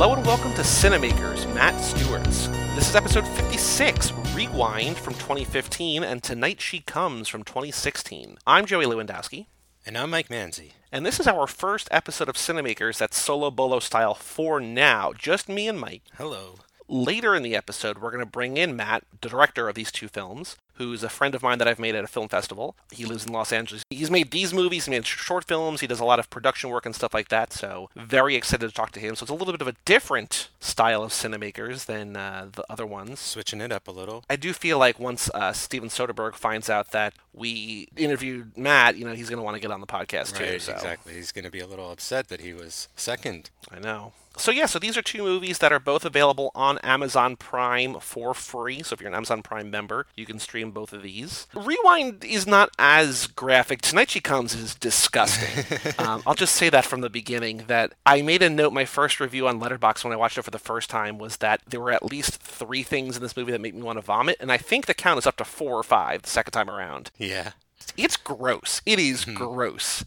Hello and welcome to Cinemakers, Matt Stuertz. This is episode 56, Rewind from 2015, and Tonight She Comes from 2016. I'm Joey Lewandowski. And I'm Mike Manzi. And this is our first episode of Cinemakers that's solo bolo style for now. Just me and Mike. Hello. Later in the episode, we're going to bring in Matt, the director of these two films, who's a friend of mine that I've made at a film festival. He lives in Los Angeles. He's made these movies, he made short films, he does a lot of production work and stuff like that. So, very excited to talk to him. So, it's a little bit of a different style of cinemakers than uh, the other ones. Switching it up a little. I do feel like once uh, Steven Soderbergh finds out that we interviewed Matt, you know, he's going to want to get on the podcast right, too. So. Exactly. He's going to be a little upset that he was second. I know. So yeah, so these are two movies that are both available on Amazon Prime for free. So if you're an Amazon Prime member, you can stream both of these. Rewind is not as graphic. Tonight She Comes is disgusting. um, I'll just say that from the beginning. That I made a note. My first review on Letterboxd when I watched it for the first time was that there were at least three things in this movie that made me want to vomit, and I think the count is up to four or five the second time around. Yeah. It's gross. It is mm-hmm. gross.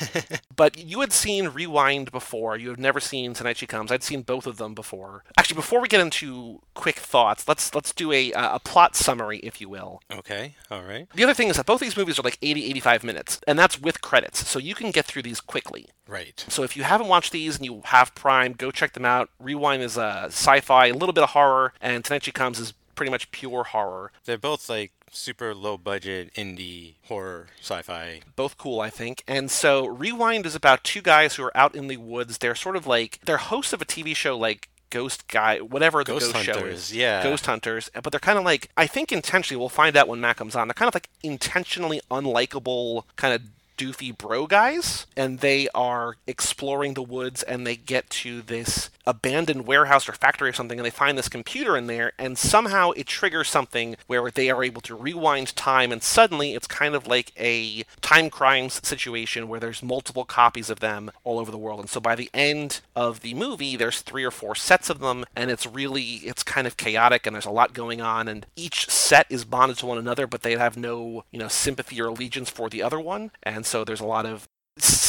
but you had seen Rewind before. You have never seen Tonight She Comes. I'd seen both of them before. Actually, before we get into quick thoughts, let's let's do a uh, a plot summary, if you will. Okay. All right. The other thing is that both these movies are like 80, 85 minutes, and that's with credits, so you can get through these quickly. Right. So if you haven't watched these and you have Prime, go check them out. Rewind is a sci-fi, a little bit of horror, and Tonight She Comes is pretty much pure horror. They're both like super low budget indie horror sci-fi. Both cool, I think. And so Rewind is about two guys who are out in the woods. They're sort of like they're hosts of a TV show like Ghost Guy, whatever the Ghost Ghost, show Hunters, is. yeah. Ghost Hunters. Uh, but they're kind of like I think intentionally. We'll find out when Matt comes on. They're kind of like intentionally unlikable, kind of doofy bro guys, and they are exploring the woods and they get to this abandoned warehouse or factory or something and they find this computer in there and somehow it triggers something where they are able to rewind time and suddenly it's kind of like a Timecrimes situation where there's multiple copies of them all over the world. And so by the end of the movie there's three or four sets of them and it's really it's kind of chaotic and there's a lot going on and each set is bonded to one another but they have no you know sympathy or allegiance for the other one. And so there's a lot of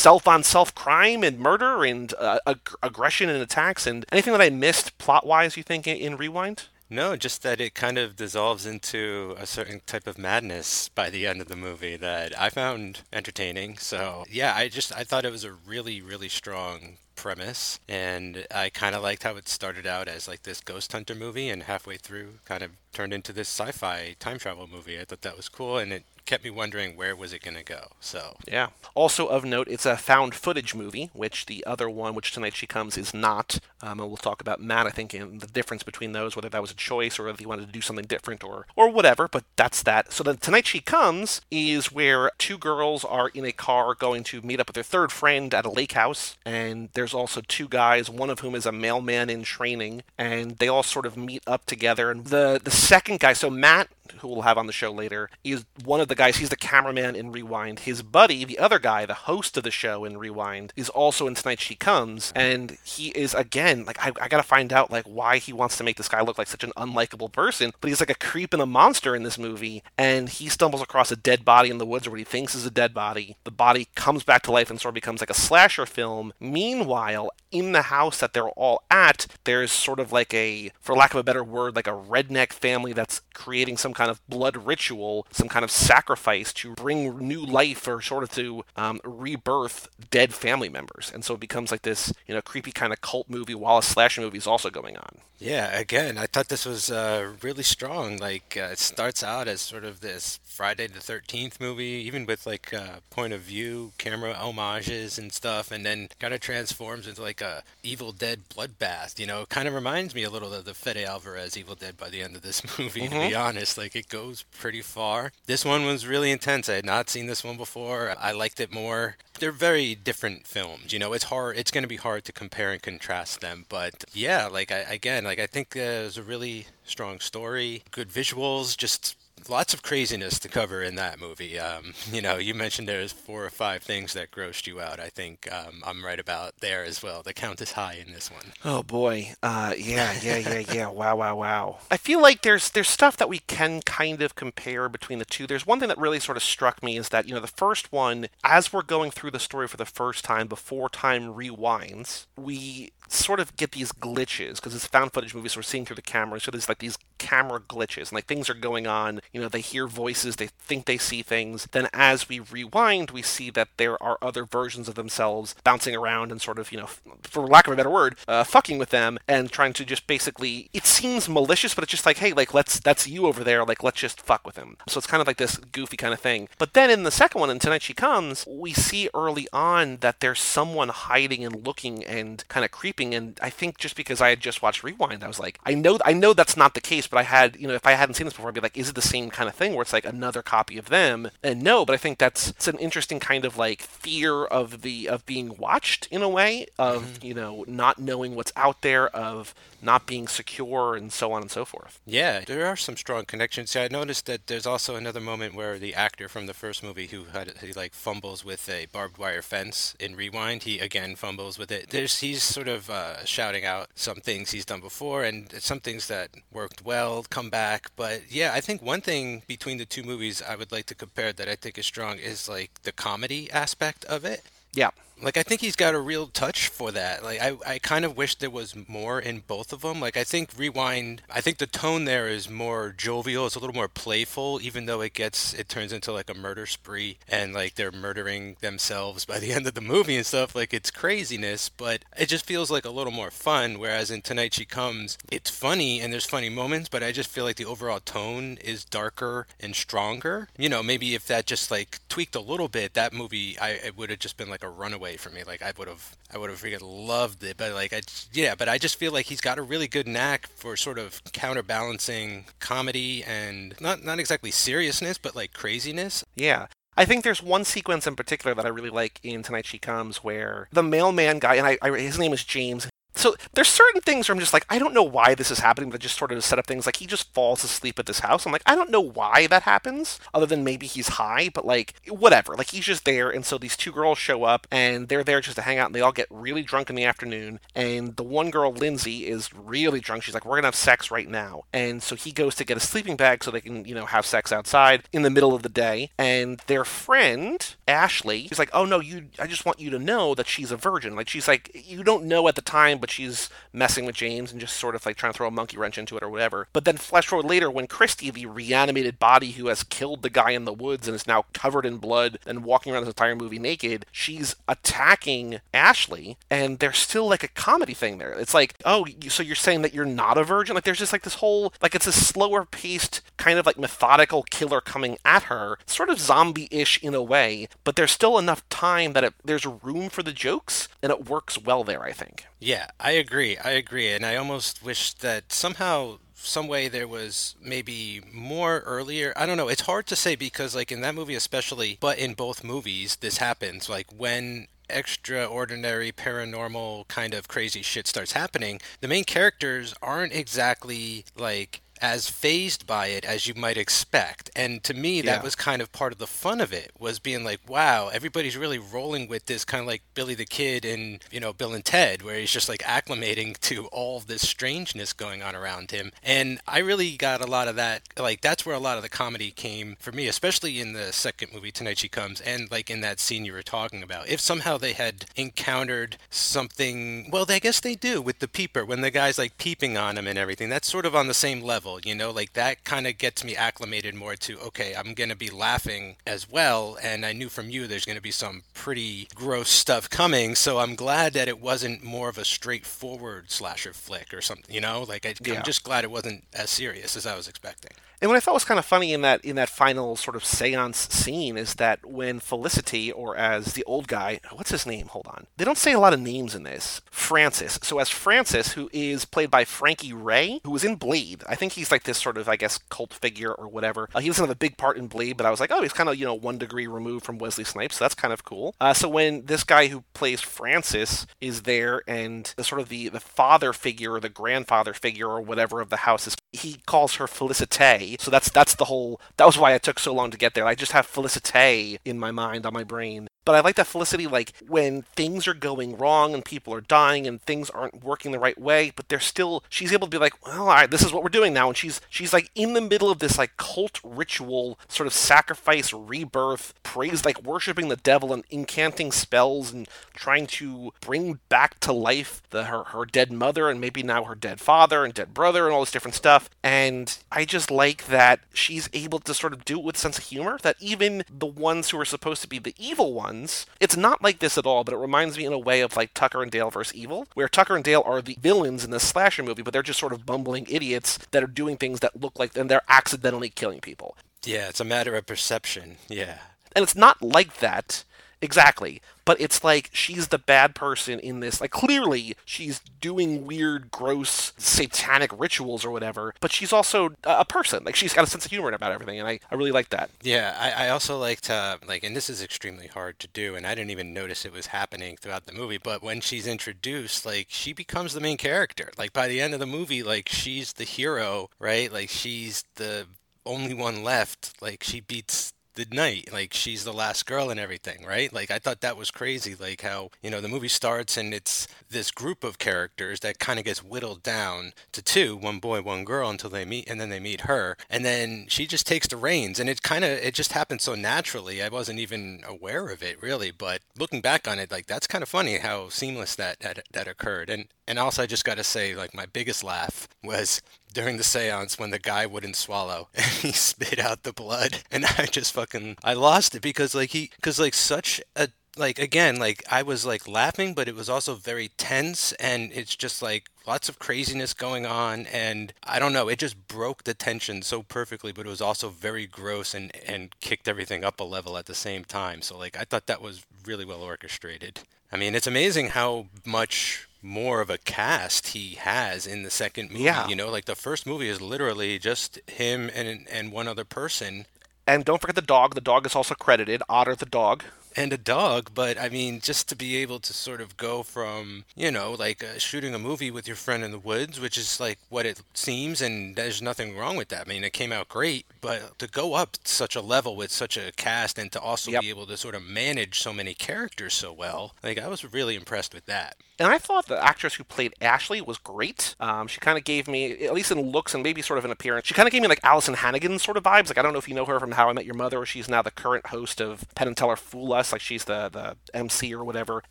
self on self crime and murder and uh, ag- aggression and attacks and anything that I missed plot wise you think in, in Rewind? No, just that it kind of dissolves into a certain type of madness by the end of the movie that I found entertaining. So, yeah, I just I thought it was a really really strong premise and I kind of liked how it started out as like this ghost hunter movie and halfway through kind of turned into this sci-fi time travel movie. I thought that was cool and it kept me wondering where was it going to go. So, Yeah. Also of note, it's a found footage movie, which the other one, which Tonight She Comes, is not. Um, and we'll talk about Matt, I think, and the difference between those, whether that was a choice or whether he wanted to do something different or or whatever. But that's that. So then Tonight She Comes is where two girls are in a car going to meet up with their third friend at a lake house, and there's also two guys, one of whom is a mailman in training, and they all sort of meet up together. And the the second guy, so Matt who we'll have on the show later, is one of the guys. He's the cameraman in Rewind. His buddy, the other guy, the host of the show in Rewind, is also in Tonight She Comes, and he is again like I, I gotta find out like why he wants to make this guy look like such an unlikable person, but he's like a creep and a monster in this movie, and he stumbles across a dead body in the woods or what he thinks is a dead body. The body comes back to life and sort of becomes like a slasher film. Meanwhile, in the house that they're all at, there's sort of like a, for lack of a better word, like a redneck family that's creating some kind of blood ritual, some kind of sacrifice to bring new life or sort of to um, rebirth dead family members. And so it becomes like this, you know, creepy kind of cult movie while a slasher movie is also going on. Yeah, again, I thought this was uh, really strong. Like, uh, it starts out as sort of this Friday the 13th movie, even with like uh, point of view camera homages and stuff, and then kind of transforms into like a Evil Dead bloodbath. You know, kind of reminds me a little of the Fede Alvarez Evil Dead by the end of this movie, to be honest. Like, it goes pretty far. This one was really intense. I had not seen this one before. I liked it more. They're very different films. You know, it's hard, it's going to be hard to compare and contrast them, but yeah, like, I, again, like, I think uh, it was a really strong story, good visuals, just lots of craziness to cover in that movie. Um, you know, you mentioned there's four or five things that grossed you out. I think um, I'm right about there as well. The count is high in this one. Oh boy, uh, yeah, yeah, yeah, yeah. Wow, wow, wow. I feel like there's there's stuff that we can kind of compare between the two. There's one thing that really sort of struck me is that you know the first one, as we're going through the story for the first time before time rewinds, we sort of get these glitches because it's found footage movies. So we're seeing through the camera, so there's like these camera glitches, and like things are going on. You know, they hear voices, they think they see things. Then as we rewind, we see that there are other versions of themselves bouncing around and sort of, you know, for lack of a better word, uh, fucking with them and trying to just basically. It seems malicious, but it's just like, hey, like let's that's you over there, like let's just fuck with him. So it's kind of like this goofy kind of thing. But then in the second one, and tonight she comes, we see early on that there's someone hiding and looking and kind of creeping. And I think just because I had just watched Rewind, I was like, I know, I know that's not the case, but I had, you know, if I hadn't seen this before, I'd be like, is it the same kind of thing where it's like another copy of them? And no, but I think that's it's an interesting kind of like fear of the of being watched in a way of mm-hmm. you know not knowing what's out there of not being secure and so on and so forth. Yeah, there are some strong connections. I noticed that there's also another moment where the actor from the first movie who had he like fumbles with a barbed wire fence in Rewind, he again fumbles with it. There's he's sort of uh, shouting out some things he's done before and some things that worked well come back. But yeah, I think one thing between the two movies I would like to compare that I think is strong is like the comedy aspect of it. Yeah. Like I think he's got a real touch for that. Like I, I kind of wish there was more in both of them. Like I think Rewind, I think the tone there is more jovial. It's a little more playful, even though it gets it turns into like a murder spree and like they're murdering themselves by the end of the movie and stuff. Like it's craziness, but it just feels like a little more fun. Whereas in Tonight She Comes, it's funny and there's funny moments, but I just feel like the overall tone is darker and stronger. You know, maybe if that just like tweaked a little bit, that movie I it would have just been like a runaway from me. Like I would have, I would have freaking loved it. But like I, yeah, but I just feel like he's got a really good knack for sort of counterbalancing comedy and not not exactly seriousness, but like craziness. Yeah. I think there's one sequence in particular that I really like in Tonight She Comes where the mailman guy, and I, I his name is James, so there's certain things where I'm just like, I don't know why this is happening, but just sort of set up things like he just falls asleep at this house. I'm like, I don't know why that happens, other than maybe he's high, but like whatever. Like he's just there, and so these two girls show up and they're there just to hang out, and they all get really drunk in the afternoon. And the one girl, Lindsay, is really drunk. She's like, We're gonna have sex right now. And so he goes to get a sleeping bag so they can, you know, have sex outside in the middle of the day. And their friend, Ashley, is like, Oh no, you I just want you to know that she's a virgin. Like she's like, you don't know at the time, but she's messing with James and just sort of like trying to throw a monkey wrench into it or whatever. But then flash forward later when Christy, the reanimated body who has killed the guy in the woods and is now covered in blood and walking around this entire movie naked, she's attacking Ashley, and there's still like a comedy thing there. It's like, oh, so you're saying that you're not a virgin? Like there's just like this whole like it's a slower paced kind of like methodical killer coming at her, sort of zombie-ish in a way, but there's still enough time that it, there's room for the jokes and it works well there. I think. Yeah, I agree. I agree, and I almost wish that somehow some way there was maybe more earlier. I don't know. It's hard to say because like in that movie especially, but in both movies this happens like when extraordinary paranormal kind of crazy shit starts happening, the main characters aren't exactly like as phased by it as you might expect. And to me, that yeah. was kind of part of the fun of it was being like, wow, everybody's really rolling with this kind of like Billy the Kid and, you know, Bill and Ted, where he's just like acclimating to all this strangeness going on around him. And I really got a lot of that. Like, that's where a lot of the comedy came for me, especially in the second movie, Tonight She Comes, and like in that scene you were talking about. If somehow they had encountered something, well, I guess they do with the peeper when the guy's like peeping on him and everything. That's sort of on the same level level, you know, like that kind of gets me acclimated more to, okay, I'm going to be laughing as well. And I knew from you there's going to be some pretty gross stuff coming. So I'm glad that it wasn't more of a straightforward slasher flick or something, you know, like I, yeah. I'm just glad it wasn't as serious as I was expecting. And what I thought was kind of funny in that in that final sort of séance scene is that when Felicity, or as the old guy, what's his name? Hold on, they don't say a lot of names in this. Francis. So as Francis, who is played by Frankie Ray, who was in Blade, I think he's like this sort of I guess cult figure or whatever. Uh, he doesn't have a big part in Blade, but I was like, oh, he's kind of you know one degree removed from Wesley Snipes, so that's kind of cool. Uh, so when this guy who plays Francis is there, and the sort of the the father figure or the grandfather figure or whatever of the house is, he calls her Felicite so that's that's the whole. That was why I took so long to get there. I just have Felicite in my mind, on my brain, but I like that Felicity, like, when things are going wrong and people are dying and things aren't working the right way, but they're still, she's able to be like, well, all right, this is what we're doing now. And she's, she's like in the middle of this, like, cult ritual, sort of sacrifice, rebirth, praise, like, worshiping the devil and incanting spells and trying to bring back to life the, her, her dead mother and maybe now her dead father and dead brother and all this different stuff. And I just like that she's able to sort of do it with sense of humor, that even the ones who are supposed to be the evil ones, it's not like this at all, but it reminds me in a way of like Tucker and Dale versus Evil, where Tucker and Dale are the villains in this slasher movie, but they're just sort of bumbling idiots that are doing things that look like and they're accidentally killing people. Yeah, it's a matter of perception. Yeah. And it's not like that Exactly. But it's like she's the bad person in this. Like, clearly, she's doing weird, gross, satanic rituals or whatever, but she's also a person. Like, she's got a sense of humor about everything, and I, I really like that. Yeah, I, I also liked, uh, like, and this is extremely hard to do, and I didn't even notice it was happening throughout the movie, but when she's introduced, like, she becomes the main character. Like, by the end of the movie, like, she's the hero, right? Like, she's the only one left. Like, she beats the night like she's the last girl and everything right? Like i thought that was crazy like how you know the movie starts and it's this group of characters that kind of gets whittled down to two one boy one girl until they meet and then they meet her. And then she just takes the reins and it kind of it just happened so naturally. I wasn't even aware of it really but looking back on it like that's kind of funny how seamless that that, that occurred. And and also i just got to say like my biggest laugh was during the seance when the guy wouldn't swallow and he spit out the blood. And i just fucking i lost it because like he because like such a like again like i was like laughing but it was also very tense and it's just like lots of craziness going on and i don't know it just broke the tension so perfectly but it was also very gross and and kicked everything up a level at the same time. So like i thought that was really well orchestrated. I mean it's amazing how much more of a cast he has in the second movie. Yeah. You know, like the first movie is literally just him and and one other person. And don't forget the dog. The dog is also credited. Otter the dog and a dog, but I mean, just to be able to sort of go from, you know, like uh, shooting a movie with your friend in the woods, which is like what it seems, and there's nothing wrong with that. I mean, it came out great, but to go up such a level with such a cast and to also yep. be able to sort of manage so many characters so well, like I was really impressed with that. And I thought the actress who played Ashley was great. Um, she kind of gave me, at least in looks and maybe sort of an appearance, she kind of gave me like Alyson Hannigan sort of vibes. Like I don't know if you know her from How I Met Your Mother, or she's now the current host of Penn and Teller Fool Us. Like she's the the MC or whatever.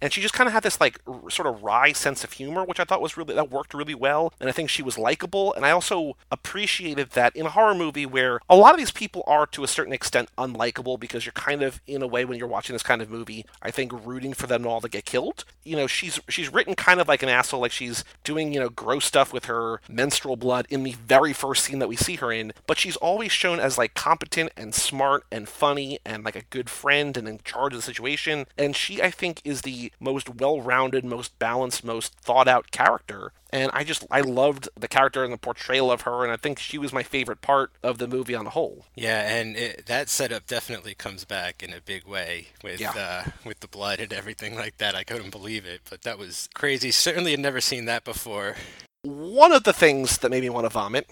And she just kind of had this like r- sort of wry sense of humor, which I thought was really that worked really well. And I think she was likable. And I also appreciated that in a horror movie where a lot of these people are to a certain extent unlikable because you're kind of in a way when you're watching this kind of movie, I think rooting for them all to get killed. You know, she's she's written kind of like an asshole, like she's doing you know gross stuff with her menstrual blood in the very first scene that we see her in. But she's always shown as like competent and smart and funny and like a good friend and in charge of the situation. And she, I think, is the most well rounded, most balanced, most thought out character. And I just, I loved the character and the portrayal of her. And I think she was my favorite part of the movie on the whole. Yeah. And it, that setup definitely comes back in a big way with, yeah. uh, with the blood and everything like that. I couldn't believe it, but that was crazy. Certainly had never seen that before. One of the things that made me want to vomit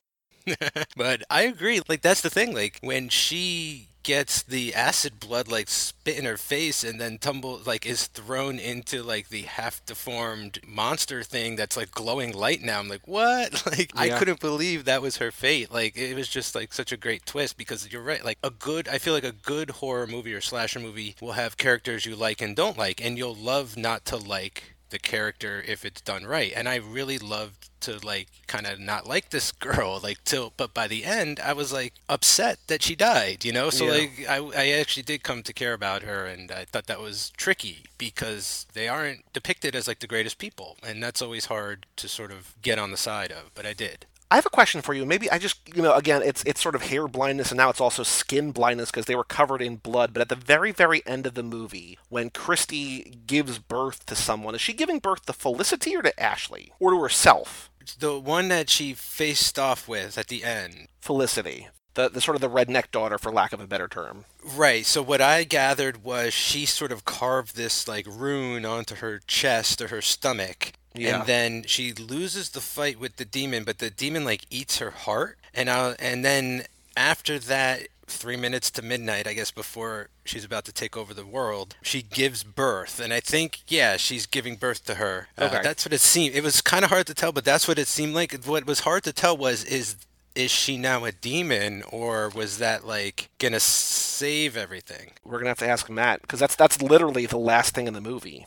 but I agree. Like that's the thing. Like when she gets the acid blood like spit in her face and then tumbles like is thrown into like the half deformed monster thing that's like glowing light now. I'm like, what? Like yeah. I couldn't believe that was her fate. Like it was just like such a great twist because you're right. Like a good I feel like a good horror movie or slasher movie will have characters you like and don't like and you'll love not to like the character if it's done right. And I really loved to like kind of not like this girl like till but by the end I was like upset that she died, you know? So yeah. like I I actually did come to care about her and I thought that was tricky because they aren't depicted as like the greatest people and that's always hard to sort of get on the side of, but I did. I have a question for you. Maybe I just, you know, again, it's it's sort of hair blindness, and now it's also skin blindness because they were covered in blood. But at the very, very end of the movie, when Christy gives birth to someone, is she giving birth to Felicity or to Ashley or to herself? The one that she faced off with at the end. Felicity. The, the sort of the redneck daughter, for lack of a better term. Right. So what I gathered was she sort of carved this like rune onto her chest or her stomach, yeah. And then she loses the fight with the demon, but the demon like eats her heart, and uh, and then after that, three minutes to midnight, I guess, before she's about to take over the world, she gives birth, and I think yeah, she's giving birth to her. Uh, Okay. that's what it seemed. It was kind of hard to tell, but that's what it seemed like. What was hard to tell was is is she now a demon or was that like gonna save everything? We're gonna have to ask Matt because that's that's literally the last thing in the movie.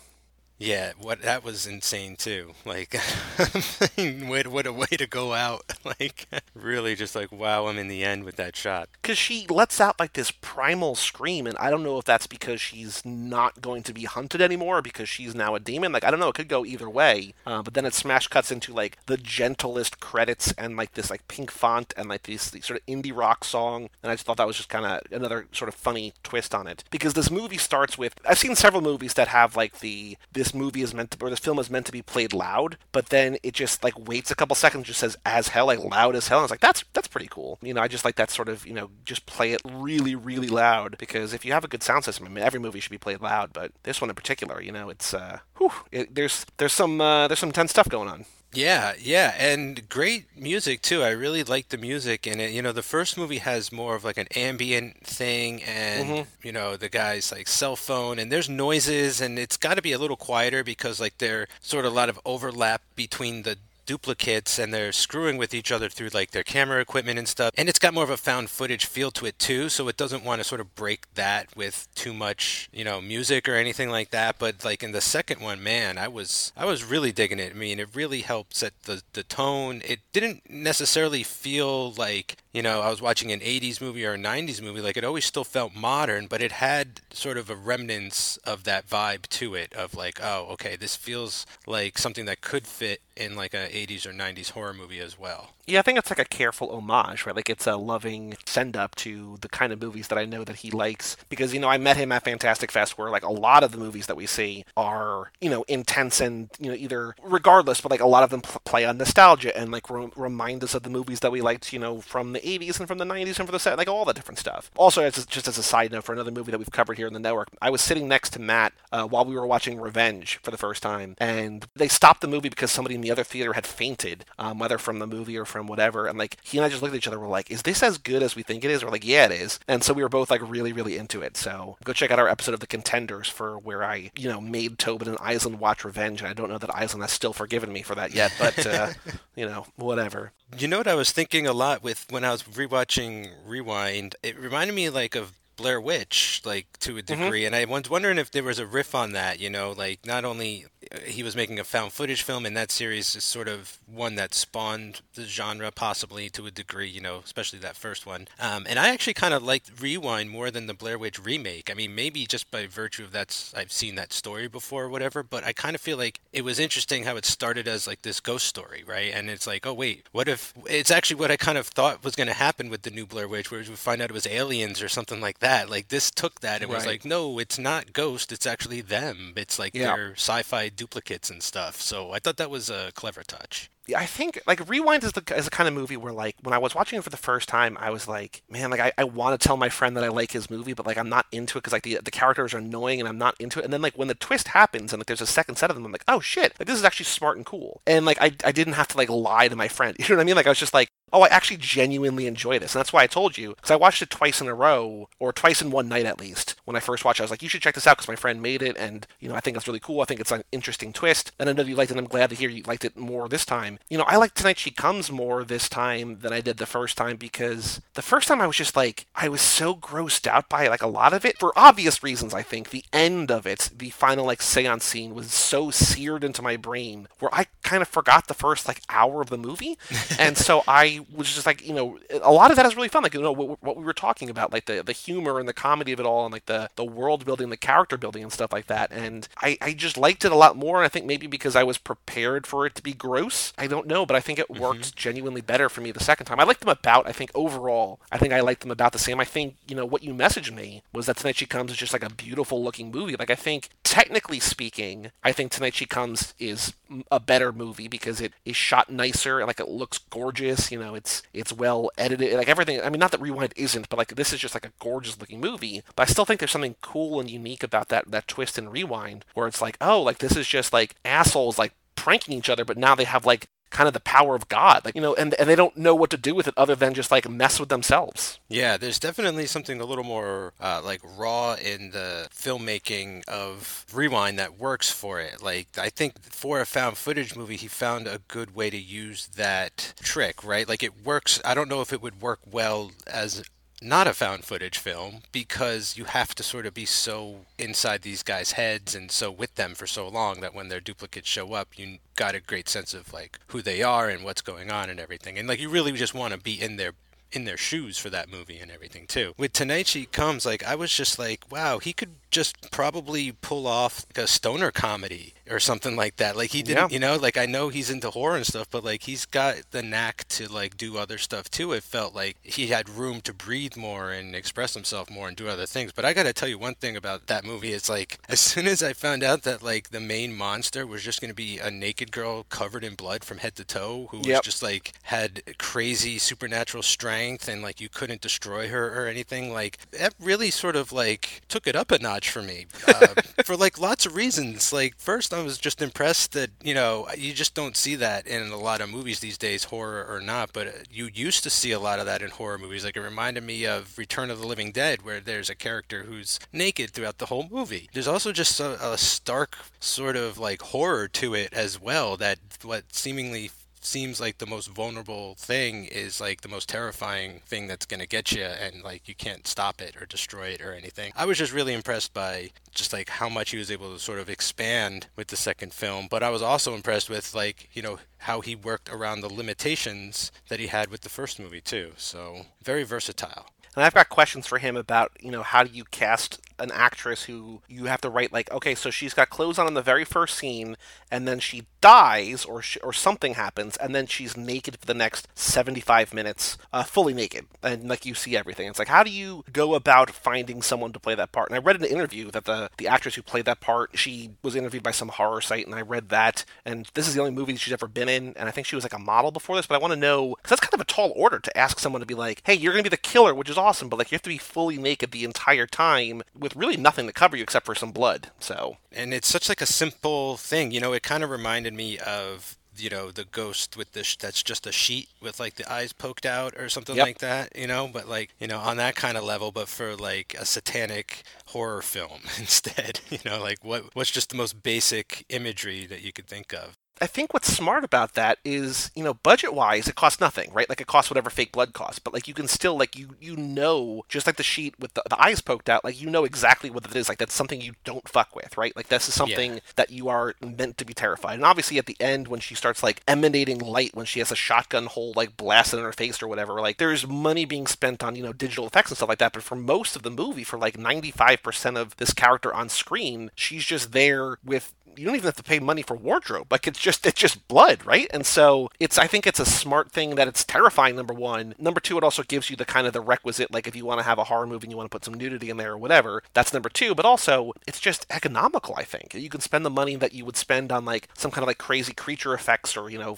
Yeah, what that was insane too. Like, what what a way to go out. Like, really, just like wow, I'm in the end with that shot. because she lets out like this primal scream and i don't know if that's because she's not going to be hunted anymore or because she's now a demon like i don't know it could go either way uh, but then it smash cuts into like the gentlest credits and like this like pink font and like this, this sort of indie rock song and i just thought that was just kind of another sort of funny twist on it because this movie starts with i've seen several movies that have like the this movie is meant to or this film is meant to be played loud but then it just like waits a couple seconds just says as hell like loud as hell. And it's like that's that's pretty cool. You know i just like that sort of you know just play it really really loud because if you have a good sound system i mean every movie should be played loud but this one in particular you know it's uh whew, it, there's there's some uh, there's some intense stuff going on Yeah, yeah, and great music too. I really like the music in it. You know, the first movie has more of like an ambient thing and mm-hmm. you know, the guy's like cell phone and there's noises and it's got to be a little quieter because like there sort of a lot of overlap between the duplicates and they're screwing with each other through like their camera equipment and stuff. And it's got more of a found footage feel to it too, so it doesn't want to sort of break that with too much, you know, music or anything like that. But like in the second one, man, I was I was really digging it. I mean, it really helped set the the tone. It didn't necessarily feel like you know, I was watching an 80s movie or a 90s movie, like it always still felt modern, but it had sort of a remnants of that vibe to it of like, oh, okay, this feels like something that could fit in like a 80s or 90s horror movie as well. Yeah, I think it's like a careful homage, right? Like it's a loving send up to the kind of movies that I know that he likes. Because, you know, I met him at Fantastic Fest where like a lot of the movies that we see are, you know, intense and, you know, either regardless, but like a lot of them pl- play on nostalgia and like re- remind us of the movies that we liked, you know, from the 80s and from the 90s and from the set, like all that different stuff. Also, as, just as a side note for another movie that we've covered here in the network, I was sitting next to Matt uh, while we were watching Revenge for the first time, and they stopped the movie because somebody in the other theater had fainted, um, whether from the movie or from whatever. And like he and I just looked at each other, we're like, "Is this as good as we think it is?" We're like, "Yeah, it is." And so we were both like really, really into it. So go check out our episode of The Contenders for where I, you know, made Tobin and Island watch Revenge. And I don't know that Island has still forgiven me for that yet, but uh, you know, whatever. You know what I was thinking a lot with when I was rewatching Rewind? It reminded me like of Blair Witch, like to a degree, and I was wondering if there was a riff on that. You know, like not only uh, he was making a found footage film, and that series is sort of one that spawned the genre, possibly to a degree. You know, especially that first one. Um, and I actually kind of liked Rewind more than the Blair Witch remake. I mean, maybe just by virtue of that's I've seen that story before or whatever, but I kind of feel like it was interesting how it started as like this ghost story, right? And it's like, oh wait, what if it's actually what I kind of thought was going to happen with the new Blair Witch, where we find out it was aliens or something like that. Like this took that and was like, no, it's not ghost, it's actually them. It's like Yeah. their sci-fi duplicates and stuff. So I thought that was a clever touch. I think like Rewind is the is the kind of movie where like when I was watching it for the first time, I was like, man, like I, I want to tell my friend that I like his movie, but like I'm not into it because like the the characters are annoying and I'm not into it. And then like when the twist happens and like there's a second set of them, I'm like, oh shit, like this is actually smart and cool. And like I I didn't have to like lie to my friend. You know what I mean? Like I was just like, oh, I actually genuinely enjoy this, and that's why I told you because I watched it twice in a row or twice in one night at least. When I first watched, it, I was like, you should check this out because my friend made it, and you know I think it's really cool. I think it's an interesting twist, and I know you liked it. and I'm glad to hear you liked it more this time. You know, I like Tonight She Comes more this time than I did the first time because the first time I was just like I was so grossed out by like a lot of it for obvious reasons. I think the end of it, the final like seance scene, was so seared into my brain where I kind of forgot the first like hour of the movie, and so I was just like, you know, a lot of that is really fun. Like you know what, what we were talking about, like the the humor and the comedy of it all, and like the the world building, the character building, and stuff like that. And I I just liked it a lot more. And I think maybe because I was prepared for it to be gross, I don't know, but I think it mm-hmm. worked genuinely better for me the second time. I liked them about. I think overall, I think I liked them about the same. I think you know what you messaged me was that Tonight She Comes is just like a beautiful looking movie. Like I think technically speaking, I think Tonight She Comes is a better movie because it is shot nicer and like it looks gorgeous. You know, it's it's well edited, like everything. I mean, not that Rewind isn't, but like this is just like a gorgeous looking movie. But I still think there's something cool and unique about that that twist in Rewind, where it's like, oh, like this is just like assholes like pranking each other, but now they have like kind of the power of God. Like, you know, and, and they don't know what to do with it other than just like mess with themselves. Yeah, there's definitely something a little more uh, like raw in the filmmaking of Rewind that works for it. Like, I think for a found footage movie, he found a good way to use that trick, right? Like, it works. I don't know if it would work well as not a found footage film because you have to sort of be so inside these guys' heads and so with them for so long that when their duplicates show up, you got a great sense of like who they are and what's going on and everything. And like you really just want to be in their in their shoes for that movie and everything too. With Tonight She Comes, like I was just like, wow, he could just probably pull off like a stoner comedy or something like that. Like he didn't, yeah. you know, like I know he's into horror and stuff, but like he's got the knack to like do other stuff too. It felt like he had room to breathe more and express himself more and do other things. But I got to tell you one thing about that movie. It's like as soon as I found out that like the main monster was just going to be a naked girl covered in blood from head to toe who yep. was just like had crazy supernatural strength and like you couldn't destroy her or anything, like that really sort of like took it up a notch for me uh, for like lots of reasons. Like first, I was just impressed that you know you just don't see that in a lot of movies these days, horror or not. But uh, you used to see a lot of that in horror movies. Like it reminded me of Return of the Living Dead, where there's a character who's naked throughout the whole movie. There's also just a, a stark sort of like horror to it as well. That what seemingly seems like the most vulnerable thing is like the most terrifying thing that's going to get you and like you can't stop it or destroy it or anything. I was just really impressed by just like how much he was able to sort of expand with the second film, but I was also impressed with like, you know, how he worked around the limitations that he had with the first movie too. So, very versatile. And I've got questions for him about, you know, how do you cast an actress who you have to write like, okay, so she's got clothes on in the very first scene, and then she dies or sh- or something happens, and then she's naked for the next seventy five minutes, uh, fully naked, and like you see everything. It's like, how do you go about finding someone to play that part? And I read in an interview that the the actress who played that part, she was interviewed by some horror site, and I read that, and this is the only movie she's ever been in, and I think she was like a model before this, but I want to know because that's kind of a tall order to ask someone to be like, hey, you're gonna be the killer, which is awesome, but like you have to be fully naked the entire time with with really nothing to cover you except for some blood. So, and it's such like a simple thing, you know. It kind of reminded me of you know the ghost with this that's just a sheet with like the eyes poked out or something yep. like that you know but like you know on that kind of level but for like a satanic horror film instead you know like what what's just the most basic imagery that you could think of I think what's smart about that is, you know, budget wise, it costs nothing, right? Like it costs whatever fake blood costs, but like you can still like you you know, just like the sheet with the, the eyes poked out, like you know exactly what it is. Like that's something you don't fuck with, right? Like this is something yeah. that you are meant to be terrified. And obviously at the end when she starts like emanating light when she has a shotgun hole like blasted in her face or whatever, like there's money being spent on, you know, digital effects and stuff like that. But for most of the movie, for like 95% of this character on screen, she's just there with you don't even have to pay money for wardrobe. Like it's just it's just blood, right? And so it's I think it's a smart thing that it's terrifying. Number one, number two, it also gives you the kind of the requisite like if you want to have a horror movie and you want to put some nudity in there or whatever. That's number two. But also it's just economical. I think you can spend the money that you would spend on like some kind of like crazy creature effects or you know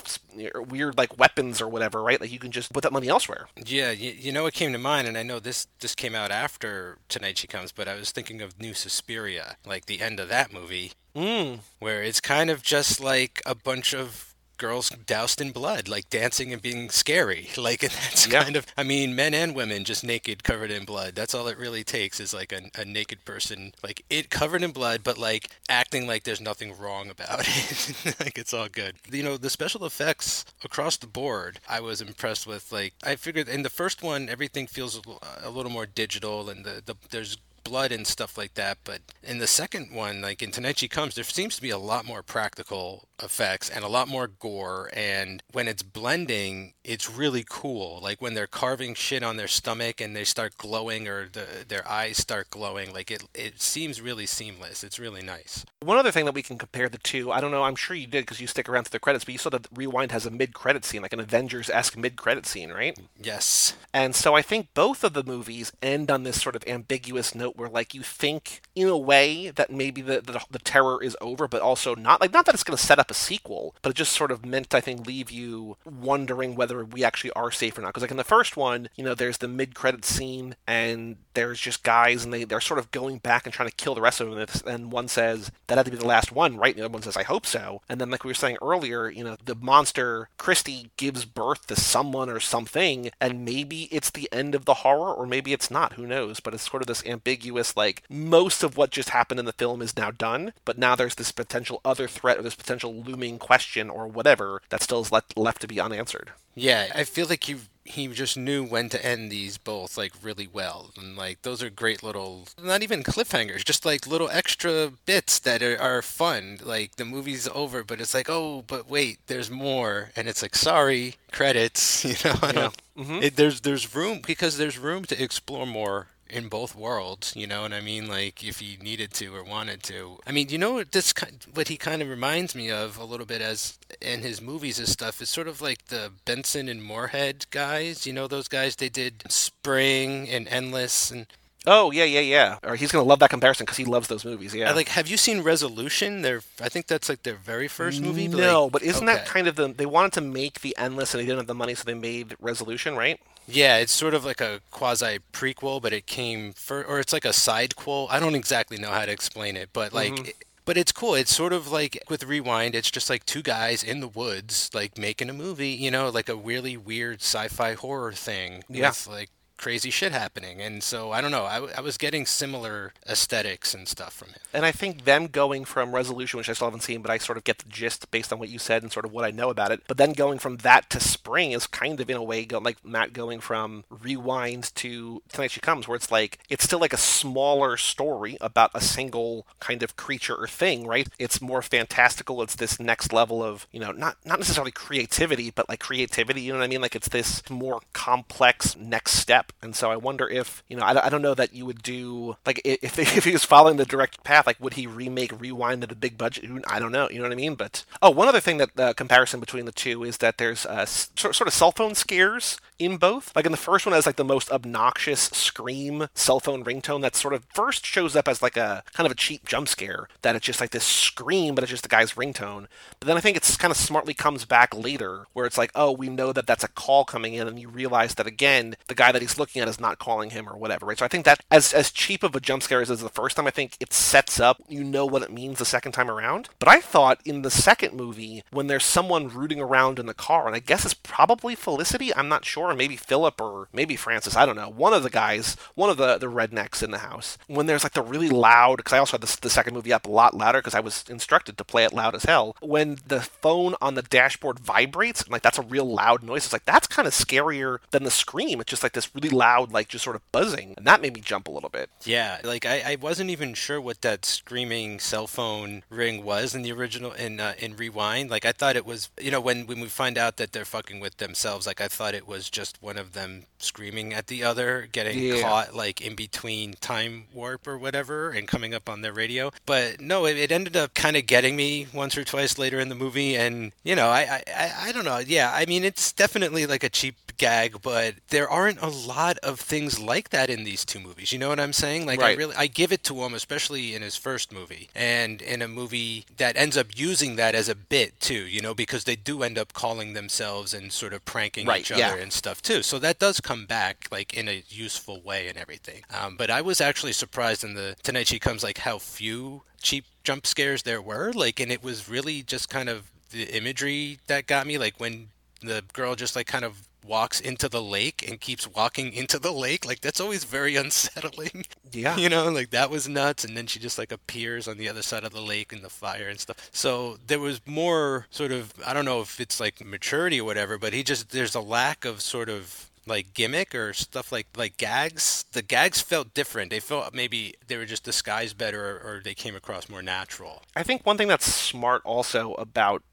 weird like weapons or whatever, right? Like you can just put that money elsewhere. Yeah, you, you know what came to mind, and I know this this came out after Tonight She Comes, but I was thinking of New Suspiria, like the end of that movie Mm. Where it's kind of just like a bunch of girls doused in blood, like dancing and being scary. Like that's yeah. kind of, I mean, men and women just naked, covered in blood. That's all it really takes is like a, a naked person, like it covered in blood, but like acting like there's nothing wrong about it. like it's all good. You know, the special effects across the board, I was impressed with. Like I figured in the first one, everything feels a little more digital, and the, the there's blood and stuff like that. But in the second one, like in She Comes, there seems to be a lot more practical effects and a lot more gore. And when it's blending, it's really cool. Like when they're carving shit on their stomach and they start glowing or the, their eyes start glowing, like it, it seems really seamless. It's really nice. One other thing that we can compare the two, I don't know, I'm sure you did because you stick around to the credits, but you saw that Rewind has a mid credit scene, like an Avengers esque mid credit scene, right? Yes. And so I think both of the movies end on this sort of ambiguous note note where like you think in a way that maybe the, the, the terror is over, but also not like not that it's going to set up a sequel, but it just sort of meant I think leave you wondering whether we actually are safe or not. Because like in the first one, you know, there's the mid credit scene and there's just guys and they they're sort of going back and trying to kill the rest of them, and one says that had to be the last one, right? And the other one says I hope so, and then like we were saying earlier, you know, the monster Christy gives birth to someone or something, and maybe it's the end of the horror, or maybe it's not. Who knows? But it's sort of this ambiguous like most of what just happened in the film is now done, but now there's this potential other threat or this potential looming question or whatever that still is left left to be unanswered. Yeah, I feel like you he just knew when to end these both like really well and like those are great little not even cliffhangers just like little extra bits that are, are fun like the movie's over but it's like oh but wait there's more and it's like sorry credits you know yeah. mm-hmm. it, there's there's room because there's room to explore more in both worlds. You know what I mean? Like if he needed to or wanted to. I mean, you know what this what he kind of reminds me of a little bit as in his movies and stuff is sort of like the Benson and Moorhead guys. You know those guys? They did Spring and Endless and Oh yeah, yeah, yeah. Or he's gonna love that comparison because he loves those movies. Yeah. I like, have you seen Resolution? Their, I think that's like their very first movie. But no, like, but isn't okay. that kind of the? They wanted to make the Endless, and they didn't have the money, so they made Resolution, right? Yeah, it's sort of like a quasi prequel, but it came for, or it's like a side quel. I don't exactly know how to explain it, but like. Mm-hmm. but it's cool. It's sort of like with Rewind, it's just like two guys in the woods, like making a movie, you know, like a really weird sci fi horror thing. Yeah. With like crazy shit happening. And so I don't know. I, I was getting similar aesthetics and stuff from it. And I think them going from Resolution, which I still haven't seen, but I sort of get the gist based on what you said and sort of what I know about it. But then going from that to Spring is kind of in a way go, like Matt going from Rewind to Tonight She Comes, where it's like it's still like a smaller story about a single kind of creature or thing, right? It's more fantastical. It's this next level of you know not not necessarily creativity, but like creativity. You know what I mean? Like it's this more complex next step and so I wonder if, you know, I, I don't know that you would do, like, if, if he was following the direct path, like, would he remake Rewind at a big budget? I don't know, you know what I mean? But, oh, one other thing that the uh, comparison between the two is that there's uh, sort of cell phone scares in both. Like in the first one, as like the most obnoxious scream cell phone ringtone that sort of first shows up as like a kind of a cheap jump scare. That it's just like this scream, but it's just the guy's ringtone. But then I think it's kind of smartly comes back later, where it's like, oh, we know that that's a call coming in, and you realize that again, the guy that he's looking at is not calling him or whatever, right? So I think that as as cheap of a jump scare as is the first time, I think it sets up. You know what it means the second time around. But I thought in the second movie, when there's someone rooting around in the car, and I guess it's probably Felicity. I'm not sure maybe Philip or maybe Francis, I don't know, one of the guys, one of the, the rednecks in the house, when there's like the really loud, because I also had the second movie up a lot louder because I was instructed to play it loud as hell, when the phone on the dashboard vibrates, like that's a real loud noise, it's like that's kind of scarier than the scream. It's just like this really loud, like just sort of buzzing, and that made me jump a little bit. Yeah, like I, I wasn't even sure what that screaming cell phone ring was in the original, in, uh, in Rewind. Like I thought it was, you know, when, when we find out that they're fucking with themselves, like I thought it was just one of them screaming at the other, getting yeah. caught like in between time warp or whatever, and coming up on their radio. But no, it, it ended up kind of getting me once or twice later in the movie, and you know, I, I I don't know. Yeah, I mean, it's definitely like a cheap gag, but there aren't a lot of things like that in these two movies. You know what I'm saying? Like right. I really I give it to him, especially in his first movie, and in a movie that ends up using that as a bit too. You know, because they do end up calling themselves and sort of pranking right, each other yeah. and stuff too. So that does come back like in a useful way and everything. Um, but I was actually surprised in the Tonight She Comes like how few cheap jump scares there were. Like, and it was really just kind of the imagery that got me. Like when the girl just like kind of walks into the lake and keeps walking into the lake. Like that's always very unsettling. Yeah. You know like that was nuts. And then she just like appears on the other side of the lake in the fire and stuff. So there was more sort of i don't know if it's like maturity or whatever but he just there's a lack of sort of like gimmick or stuff like like gags. The gags felt different. They felt maybe they were just disguised better or, or they came across more natural. I think one thing that's smart also about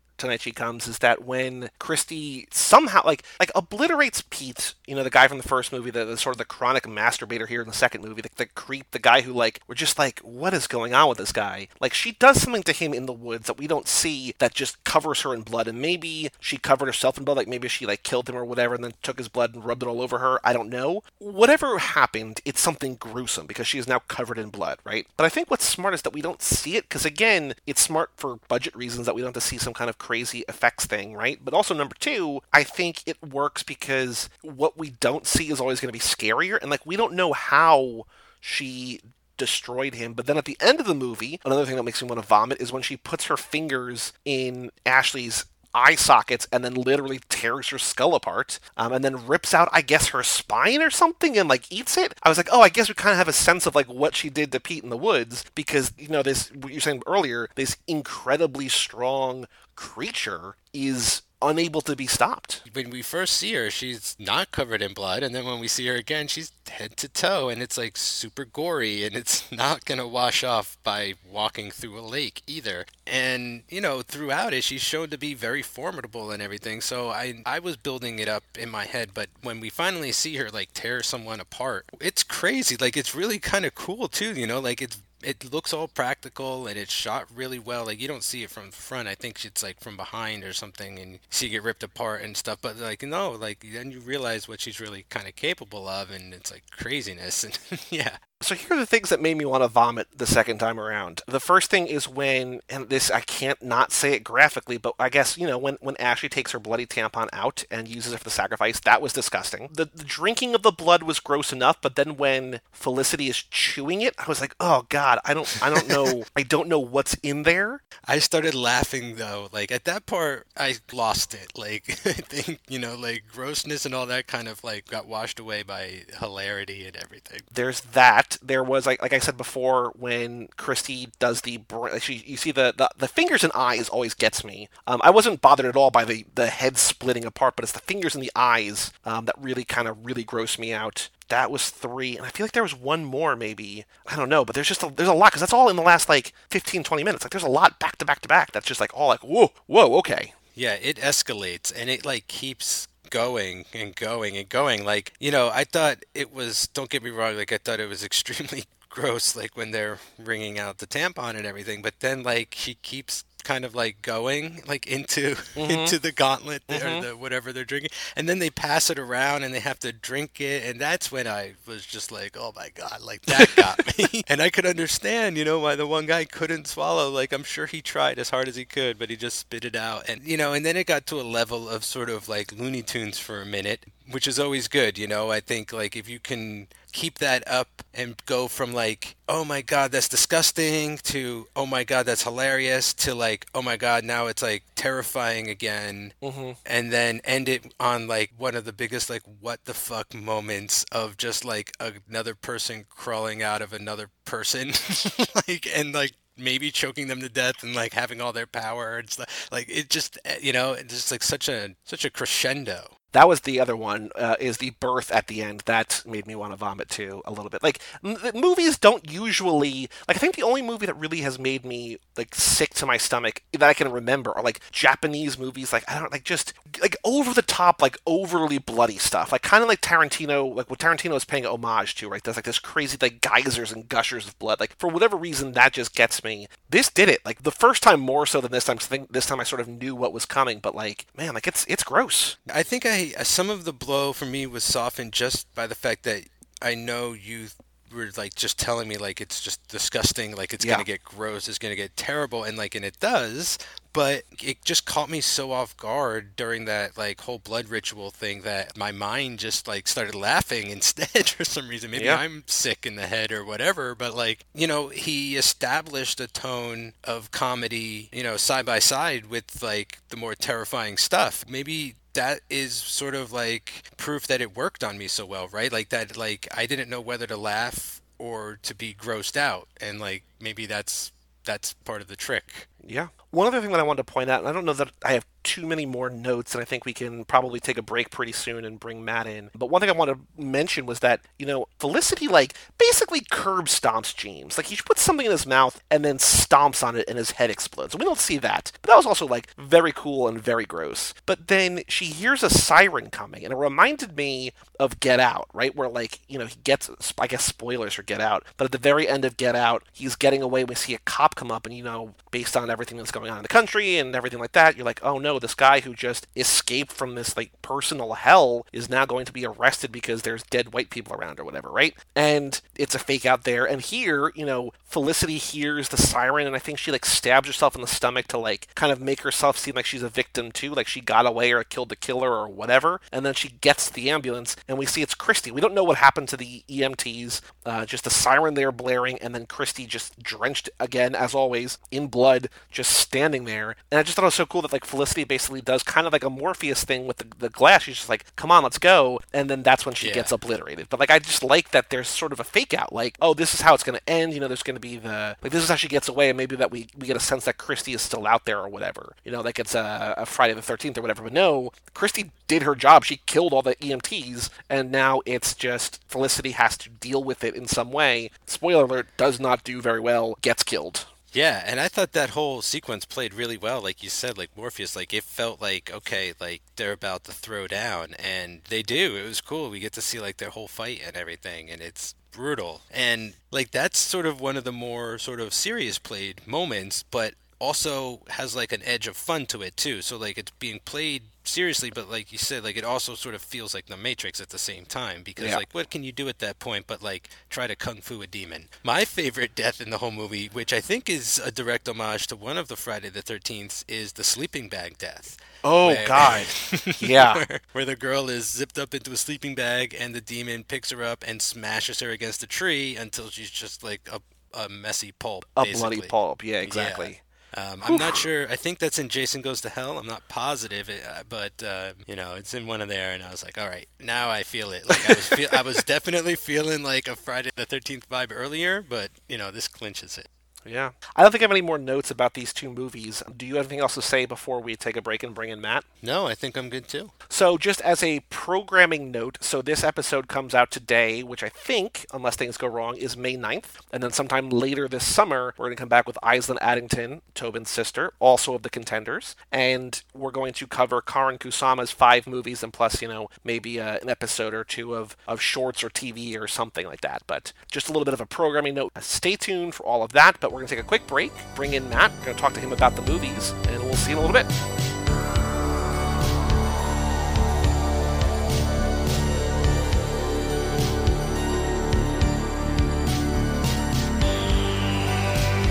she comes is that when Christy somehow like like obliterates Pete, you know, the guy from the first movie, the, the sort of the chronic masturbator here in the second movie, the, the creep, the guy who like we're just like, what is going on with this guy? Like she does something to him in the woods that we don't see that just covers her in blood, and maybe she covered herself in blood, like maybe she like killed him or whatever, and then took his blood and rubbed it all over her. I don't know. Whatever happened, it's something gruesome because she is now covered in blood, right? But I think what's smart is that we don't see it because again, it's smart for budget reasons that we don't have to see some kind of crazy effects thing, right? But also number two, I think it works because what we don't see is always going to be scarier, and like we don't know how she destroyed him. But then at the end of the movie, another thing that makes me want to vomit is when she puts her fingers in Ashley's eye sockets and then literally tears her skull apart um, and then rips out i guess her spine or something and like eats it i was like oh i guess we kind of have a sense of like what she did to pete in the woods because you know this what you're saying earlier this incredibly strong creature is unable to be stopped. When we first see her, she's not covered in blood, and then when we see her again, she's head to toe, and it's like super gory, and it's not gonna wash off by walking through a lake either. And you know, throughout it, she's shown to be very formidable and everything. So I I was building it up in my head, but when we finally see her like tear someone apart, it's crazy. Like it's really kind of cool too. You know, like it's it looks all practical and it's shot really well. Like you don't see it from the front. I think it's like from behind or something, and it get ripped apart and stuff. But like no, like then you realize what she's really kind of capable of, and it's like craziness. And yeah, so here are the things that made me want to vomit the second time around. The first thing is when, and this I can't not say it graphically, but I guess you know when when Ashley takes her bloody tampon out and uses it for the sacrifice, that was disgusting. The, the drinking of the blood was gross enough, but then when Felicity is chewing it, I was like, oh god, I don't I don't know I don't know what's in there. I started laughing though. Like at that part, I lost it. Like I think you know, like grossness and all that kind of like got washed away by hilarity and everything. There's that there was like like I said before when Christy does the she, you see the, the, the fingers and eyes always gets me. Um, I wasn't bothered at all by the the head splitting apart, but it's the fingers and the eyes um, that really kind of really gross me out. That was three, and I feel like there was one more maybe. I don't know, but there's just a, there's a lot because that's all in the last like 15, 20 minutes. Like there's a lot back to back to back. That's just like all like whoa whoa okay. Yeah, it escalates and it like keeps going and going and going. Like, you know, I thought it was, don't get me wrong, like, I thought it was extremely gross, like, when they're wringing out the tampon and everything. But then, like, she keeps kind of like going like into mm-hmm. into the gauntlet mm-hmm. or the whatever they're drinking and then they pass it around and they have to drink it and that's when i was just like oh my god like that got me and i could understand you know why the one guy couldn't swallow like i'm sure he tried as hard as he could but he just spit it out and you know and then it got to a level of sort of like looney tunes for a minute which is always good you know i think like if you can keep that up and go from like, oh my God, that's disgusting to, oh my God, that's hilarious to like, oh my God, now it's like terrifying again. Mm-hmm. And then end it on like one of the biggest, like, what the fuck moments of just like another person crawling out of another person. like, and like, maybe choking them to death and like having all their power and stuff like it just eh, you know it's just like such a such a crescendo that was the other one uh, is the birth at the end. That made me want to vomit too a little bit. Like m- movies don't usually like i think the only movie that really has made me like sick to my stomach that i can remember are like japanese movies like i don't like just like over the top like overly bloody stuff. Like kind of like tarantino like what tarantino is paying homage to right? There's like this crazy like geysers and gushers of blood. Like for whatever reason that just gets me. This did it. Like the first time more so than this time I think this time i sort of knew what was coming but like man like it's it's gross. I think i Uh, some of the blow for me was softened just by the fact that I know you were like just telling me like it's just disgusting, like it's yeah. gonna get gross, it's gonna get terrible, and like and it does, but it just caught me so off guard during that like whole blood ritual thing that my mind just like started laughing instead for some reason. Maybe yeah. I'm sick in the head or whatever, but like you know he established a tone of comedy, you know, side by side with like the more terrifying stuff. Maybe that is sort of like proof that it worked on me so well, right? Like that, like I didn't know whether to laugh or to be grossed out, and like maybe that's that's part of the trick. Yeah. One other thing that I wanted to point out, and I don't know that I have too many more notes, and I think we can probably take a break pretty soon and bring Matt in. But one thing I want to mention was that, you know, Felicity, like, basically curb stomps James. Like, he puts something in his mouth and then stomps on it and his head explodes. We don't see that. But that was also, like, very cool and very gross. But then she hears a siren coming, and it reminded me of Get Out, right? Where, like, you know, he gets, I guess, spoilers for Get Out, but at the very end of Get Out, he's getting away. We see a cop come up, and, you know, based on everything that's going on in the country and everything like that, you're like, oh no, this guy who just escaped from this like personal hell is now going to be arrested because there's dead white people around or whatever, right? And it's a fake out there. And here, you know, Felicity hears the siren and I think she like stabs herself in the stomach to like kind of make herself seem like she's a victim too, like she got away or killed the killer or whatever. And then she gets the ambulance and we see it's Christy. We don't know what happened to the EMTs, uh, just the siren there blaring and then Christy just drenched again, as always, in blood, just standing there. And I just thought it was so cool that like Felicity basically does kind of like a Morpheus thing with the, the glass. She's just like, come on, let's go. And then that's when she Yeah. gets obliterated. But like, I just like that there's sort of a fake out. Like, oh, this is how it's going to end. You know, there's going to be the, like, this is how she gets away. And maybe that we, we get a sense that Christy is still out there or whatever. You know, like it's a, a Friday the 13th or whatever. But no, Christy did her job. She killed all the EMTs. And now it's just Felicity has to deal with it in some way. Spoiler alert, does not do very well, gets killed. Yeah, and I thought that whole sequence played really well, like you said, like Morpheus. Like it felt like okay, like they're about to throw down, and they do. It was cool. We get to see like their whole fight and everything, and it's brutal. And like that's sort of one of the more sort of serious played moments, but also has like an edge of fun to it too. So like it's being played seriously, but like you said, like it also sort of feels like the Matrix at the same time because Yeah. like what can you do at that point but like try to kung fu a demon? My favorite death in the whole movie, which I think is a direct homage to one of the Friday the Thirteenth, is the sleeping bag death. Oh, Where- God. Yeah. where, where the girl is zipped up into a sleeping bag and the demon picks her up and smashes her against a tree until she's just like a, a messy pulp. A basically. bloody pulp. Yeah, exactly. Um, I'm not sure. I think that's in Jason Goes to Hell. I'm not positive, uh, but uh, you know, it's in one of there, and I was like, all right, now I feel it. Like I was, feel- I was definitely feeling like a Friday the 13th vibe earlier, but you know, this clinches it. Yeah. I don't think I have any more notes about these two movies. Do you have anything else to say before we take a break and bring in Matt? No, I think I'm good too. So, just as a programming note, so this episode comes out today, which I think, unless things go wrong, is May 9th. And then sometime later this summer, we're going to come back with Island Addington, Tobin's sister, also of the contenders. And we're going to cover Karyn Kusama's five movies and plus, you know, maybe uh, an episode or two of, of shorts or TV or something like that. But just a little bit of a programming note. Stay tuned for all of that. But we're going to take a quick break, bring in Matt, we're going to talk to him about the movies, and we'll see you in a little bit.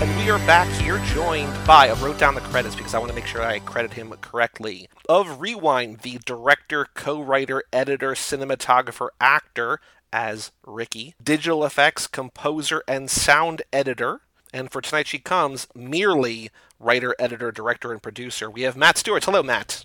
And we are back here joined by, I wrote down the credits because I want to make sure I credit him correctly. Of Rewind, the director, co writer, editor, cinematographer, actor as Ricky, digital effects, composer, and sound editor. And for Tonight She Comes, merely writer, editor, director, and producer. We have Matt Stuertz. Hello, Matt.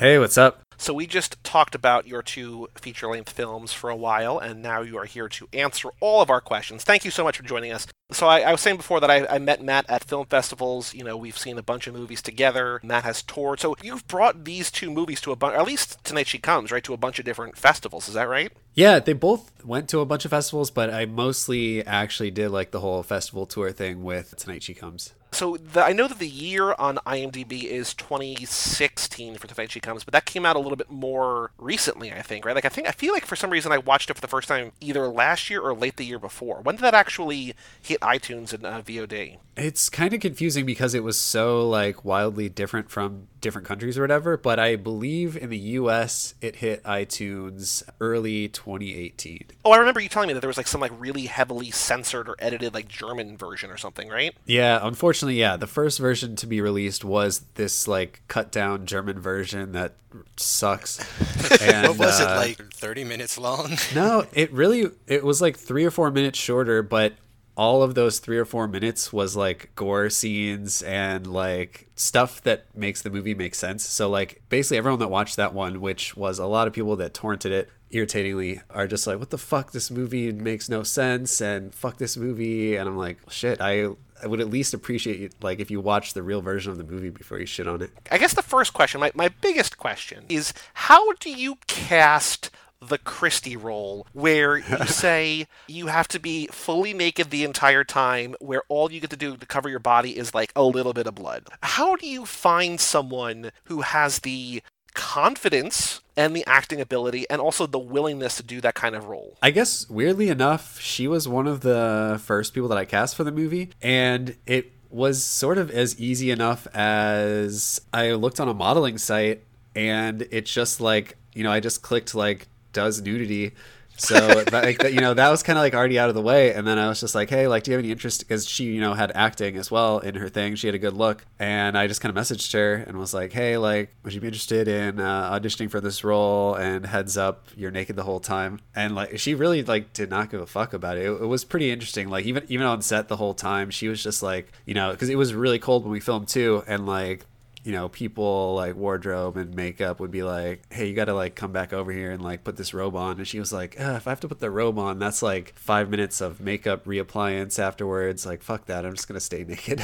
Hey, what's up? So we just talked about your two feature-length films for a while, and now you are here to answer all of our questions. Thank you so much for joining us. So I, I was saying before that I, I met Matt at film festivals. You know, we've seen a bunch of movies together. Matt has toured. So you've brought these two movies to a bunch, at least Tonight She Comes, right, to a bunch of different festivals. Is that right? Yeah, they both went to a bunch of festivals, but I mostly actually did like the whole festival tour thing with Tonight She Comes. So the, I know that the year on IMDb is 2016 for Tonight She Comes, but that came out a little bit more recently, I think, right? Like I think I feel like for some reason I watched it for the first time either last year or late the year before. When did that actually hit iTunes and uh, VOD? It's kind of confusing because it was so like wildly different from different countries or whatever, but I believe in the US it hit iTunes early 2018. Oh, I remember you telling me that there was like some like really heavily censored or edited like German version or something, right? Yeah, unfortunately, yeah, the first version to be released was this like cut down German version that sucks. And, what was uh, it like? 30 minutes long? No, it really it was like three or four minutes shorter, but all of those three or four minutes was like gore scenes and like stuff that makes the movie make sense. So like basically everyone that watched that one, which was a lot of people that torrented it irritatingly, are just like, "What the fuck? This movie makes no sense," and "Fuck this movie," and I'm like, "Shit, I." I would at least appreciate like if you watch the real version of the movie before you shit on it. I guess the first question, my, my biggest question, is how do you cast the Christie role, where you say you have to be fully naked the entire time, where all you get to do to cover your body is like a little bit of blood. How do you find someone who has the confidence and the acting ability and also the willingness to do that kind of role. I guess weirdly enough, she was one of the first people that I cast for the movie and it was sort of as easy enough as I looked on a modeling site and it's just like, you know, I just clicked like does nudity. So that, like, you know that was kind of like already out of the way. And then i was just like hey like do you have any interest? Because she you know had acting as well in her thing. She had a good look. And i just kind of messaged her and was like hey like would you be interested in uh, auditioning for this role? And heads up you're naked the whole time. And like she really like did not give a fuck about it. It, it was pretty interesting. Like even even on set the whole time she was just like you know because it was really cold when we filmed too. And like you know, people like wardrobe and makeup would be like, "Hey, you got to like come back over here and like put this robe on." And she was like, "If I have to put the robe on, that's like five minutes of makeup reappliance afterwards. Like, fuck that. I'm just gonna stay naked."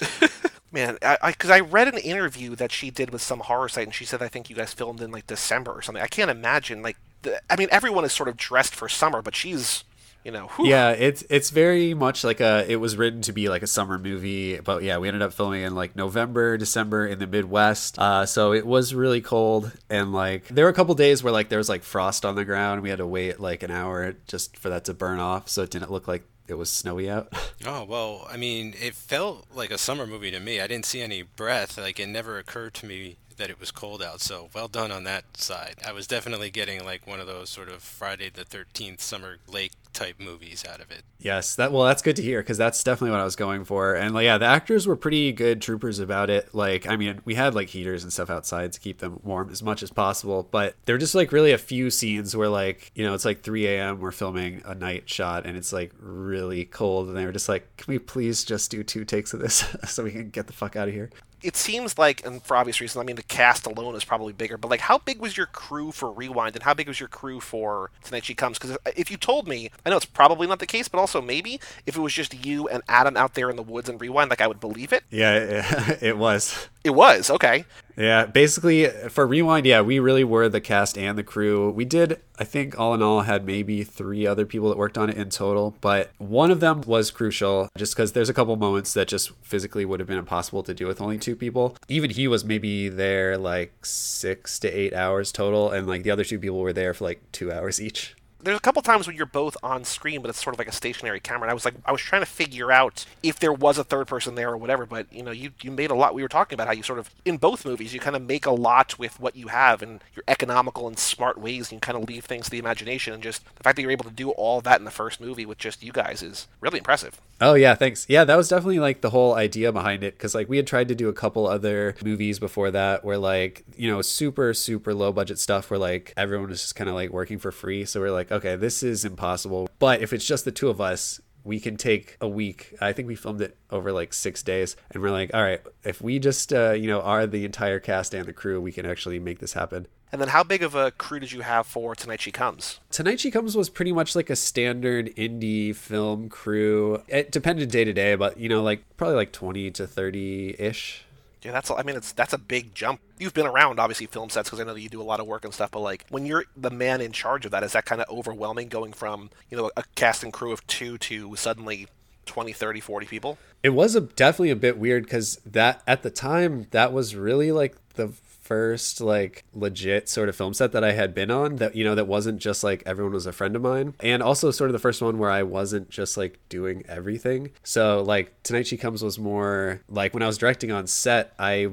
Man, because I, I, I, read an interview that she did with some horror site, and she said, "I think you guys filmed in like December or something." I can't imagine like, the, I mean, everyone is sort of dressed for summer, but she's you know. Whew. Yeah, it's it's very much like a. It was written to be like a summer movie, but yeah, we ended up filming in like November, December in the Midwest. Uh, so it was really cold, and like there were a couple days where like there was like frost on the ground. We had to wait like an hour just for that to burn off, so it didn't look like it was snowy out. oh well, I mean, it felt like a summer movie to me. I didn't see any breath. Like it never occurred to me that it was cold out. So well done on that side. I was definitely getting like one of those sort of Friday the 13th summer lake type movies out of it. Yes, that well that's good to hear cuz that's definitely what I was going for. And like yeah, the actors were pretty good troopers about it. Like I mean, we had like heaters and stuff outside to keep them warm as much as possible, but there were just like really a few scenes where like, you know, it's like 3 a.m. we're filming a night shot and it's like really cold and they were just like, "Can we please just do two takes of this so we can get the fuck out of here?" It seems like, and for obvious reasons, I mean, the cast alone is probably bigger, but like, how big was your crew for Rewind, and how big was your crew for Tonight She Comes? Because if you told me, I know it's probably not the case, but also maybe if it was just you and Adam out there in the woods and Rewind, like, I would believe it. Yeah, it was. It was okay. Yeah, basically for Rewind, yeah, we really were the cast and the crew. We did, I think, all in all, had maybe three other people that worked on it in total, but one of them was crucial just because there's a couple moments that just physically would have been impossible to do with only two people. Even he was maybe there like six to eight hours total, and like the other two people were there for like two hours each there's a couple times when you're both on screen, but it's sort of like a stationary camera. And I was like, I was trying to figure out if there was a third person there or whatever. But you know, you you made a lot. We were talking about how you sort of in both movies you kind of make a lot with what you have, and you're economical and smart ways. And you kind of leave things to the imagination, and just the fact that you're able to do all that in the first movie with just you guys is really impressive. Oh yeah, thanks. Yeah, that was definitely like the whole idea behind it because like we had tried to do a couple other movies before that where like you know super super low budget stuff where like everyone was just kind of like working for free. So we're like, okay, this is impossible. But if it's just the two of us, we can take a week. I think we filmed it over like six days, and we're like, all right, if we just uh, you know are the entire cast and the crew, we can actually make this happen. And then, how big of a crew did you have for Tonight She Comes? Tonight She Comes was pretty much like a standard indie film crew. It depended day to day, but you know, like probably like twenty to thirty ish. Yeah, that's. I mean, it's that's a big jump. You've been around, obviously, film sets because I know that you do a lot of work and stuff. But like, when you're the man in charge of that, is that kind of overwhelming? Going from you know a cast and crew of two to suddenly 20 30 40 people it was a, definitely a bit weird because that at the time that was really like the first like legit sort of film set that I had been on that you know that wasn't just like everyone was a friend of mine and also sort of the first one where I wasn't just like doing everything. So like Tonight She Comes was more like when I was directing on set I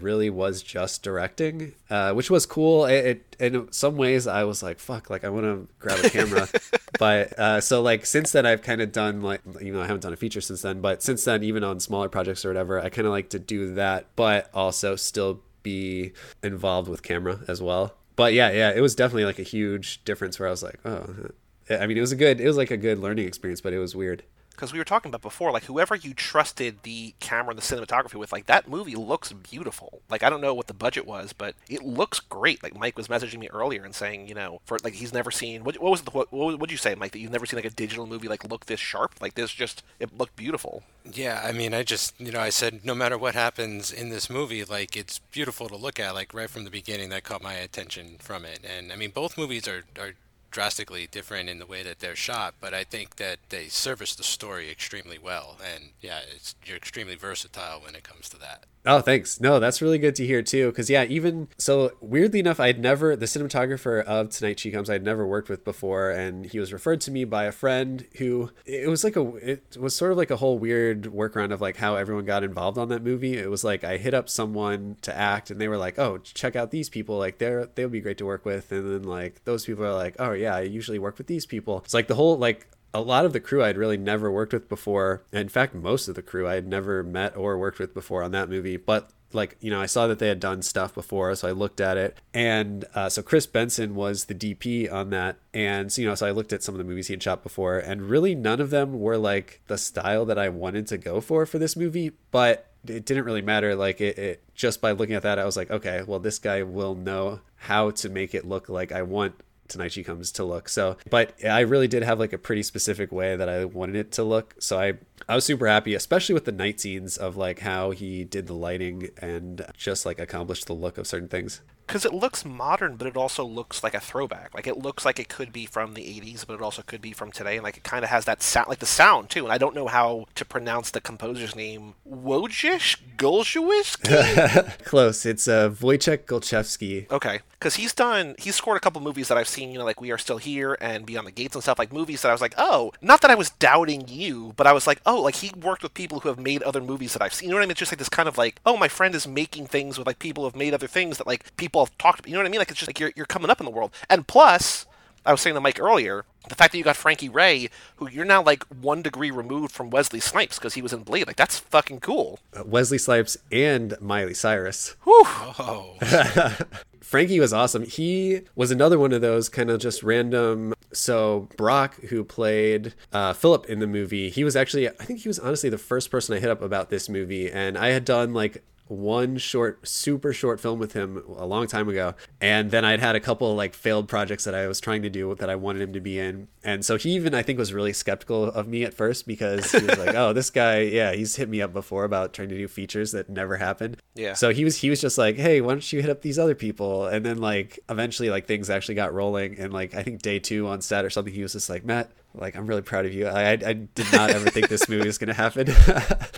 really was just directing, uh, which was cool. It, it, in some ways, I was like, "Fuck!" Like I want to grab a camera, but uh, so like since then, I've kind of done like you know I haven't done a feature since then, but since then, even on smaller projects or whatever, I kind of like to do that, but also still be involved with camera as well. But yeah, yeah, it was definitely like a huge difference where I was like, oh, I mean, it was a good, it was like a good learning experience, but it was weird. Because we were talking about before, like whoever you trusted the camera and the cinematography with, like that movie looks beautiful. Like I don't know what the budget was, but it looks great. Like Mike was messaging me earlier and saying, you know, for like he's never seen what, what was the what would you say, Mike? That you've never seen like a digital movie like look this sharp? Like this just it looked beautiful. Yeah, I mean, I just you know I said no matter what happens in this movie, like it's beautiful to look at. Like right from the beginning, that caught my attention from it. And I mean, both movies are are drastically different in the way that they're shot, but I think that they service the story extremely well. And yeah, it's you're extremely versatile when it comes to that. Oh, thanks. No, that's really good to hear too. Because yeah, even so, weirdly enough, I'd never the cinematographer of Tonight She Comes I'd never worked with before, and he was referred to me by a friend who it was like a it was sort of like a whole weird workaround of like how everyone got involved on that movie. It was like I hit up someone to act, and they were like, "Oh, check out these people. Like they're they'll be great to work with." And then like those people are like, "Oh yeah, I usually work with these people." It's like the whole like a lot of the crew I'd really never worked with before. In fact, most of the crew I had never met or worked with before on that movie. But like you know, I saw that they had done stuff before, so I looked at it. And uh, so Chris Benson was the DP on that, and so you know, so I looked at some of the movies he had shot before, and really none of them were like the style that I wanted to go for for this movie. But it didn't really matter. Like it, it just by looking at that, I was like, okay, well, this guy will know how to make it look like I want tonight she comes to look. So but i really did have like a pretty specific way that i wanted it to look. So i i was super happy especially with the night scenes of like how he did the lighting and just like accomplished the look of certain things because it looks modern, but it also looks like a throwback. Like it looks like it could be from the '80s, but it also could be from today. And like it kind of has that sound, like the sound too. And I don't know how to pronounce the composer's name. Wojciech Golshiewski? Close. It's uh, Wojciech Golczewski. Okay, because he's done. He's scored a couple movies that I've seen. You know, like We Are Still Here and Beyond the Gates and stuff. Like movies that I was like, oh, not that I was doubting you, but I was like, oh, like he worked with people who have made other movies that I've seen. You know what I mean? It's just like this kind of like, oh, my friend is making things with like people who have made other things that like people have talked about. You know what I mean? Like it's just like you're you're coming up in the world. And plus, I was saying to Mike earlier, the fact that you got Frankie Ray, who you're now like one degree removed from Wesley Snipes because he was in Blade, like that's fucking cool. Uh, Wesley Snipes and Miley Cyrus. Whew. Oh, Frankie was awesome. He was another one of those kind of just random. So Brock, who played uh, Philip in the movie, he was actually I think he was honestly the first person I hit up about this movie, and I had done like one short super short film with him a long time ago. And then i'd had a couple like failed projects that i was trying to do that i wanted him to be in. And so he even i think was really skeptical of me at first because he was like oh this guy yeah he's hit me up before about trying to do features that never happened. Yeah. so he was he was just like hey why don't you hit up these other people? And then like eventually like things actually got rolling. And like i think day two on set or something he was just like matt like i'm really proud of you. I i, did not ever think this movie was going to happen.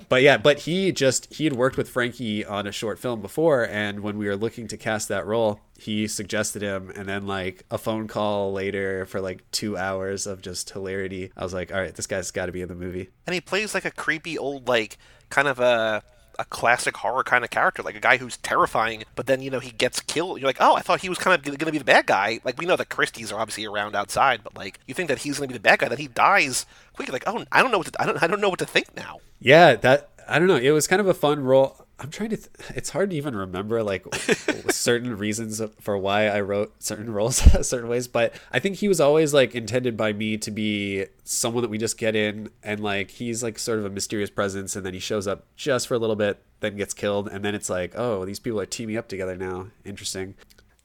But yeah but he just he had worked with frankie on a short film before and when we were looking to cast that role he suggested him and then like a phone call later for like two hours of just hilarity i was like all right this guy's got to be in the movie. And he plays like a creepy old like kind of a a classic horror kind of character, like a guy who's terrifying, but then you know he gets killed. You're like, oh, I thought he was kind of going to be the bad guy. Like we know that Christie's are obviously around outside, but like you think that he's going to be the bad guy, then he dies quickly. Like, oh, I don't know what to, I don't I don't know what to think now. yeah that i don't know it was kind of a fun role i'm trying to th- it's hard to even remember like certain reasons for why i wrote certain roles certain ways but i think he was always like intended by me to be someone that we just get in and like he's like sort of a mysterious presence and then he shows up just for a little bit then gets killed and then it's like oh these people are teaming up together now. Interesting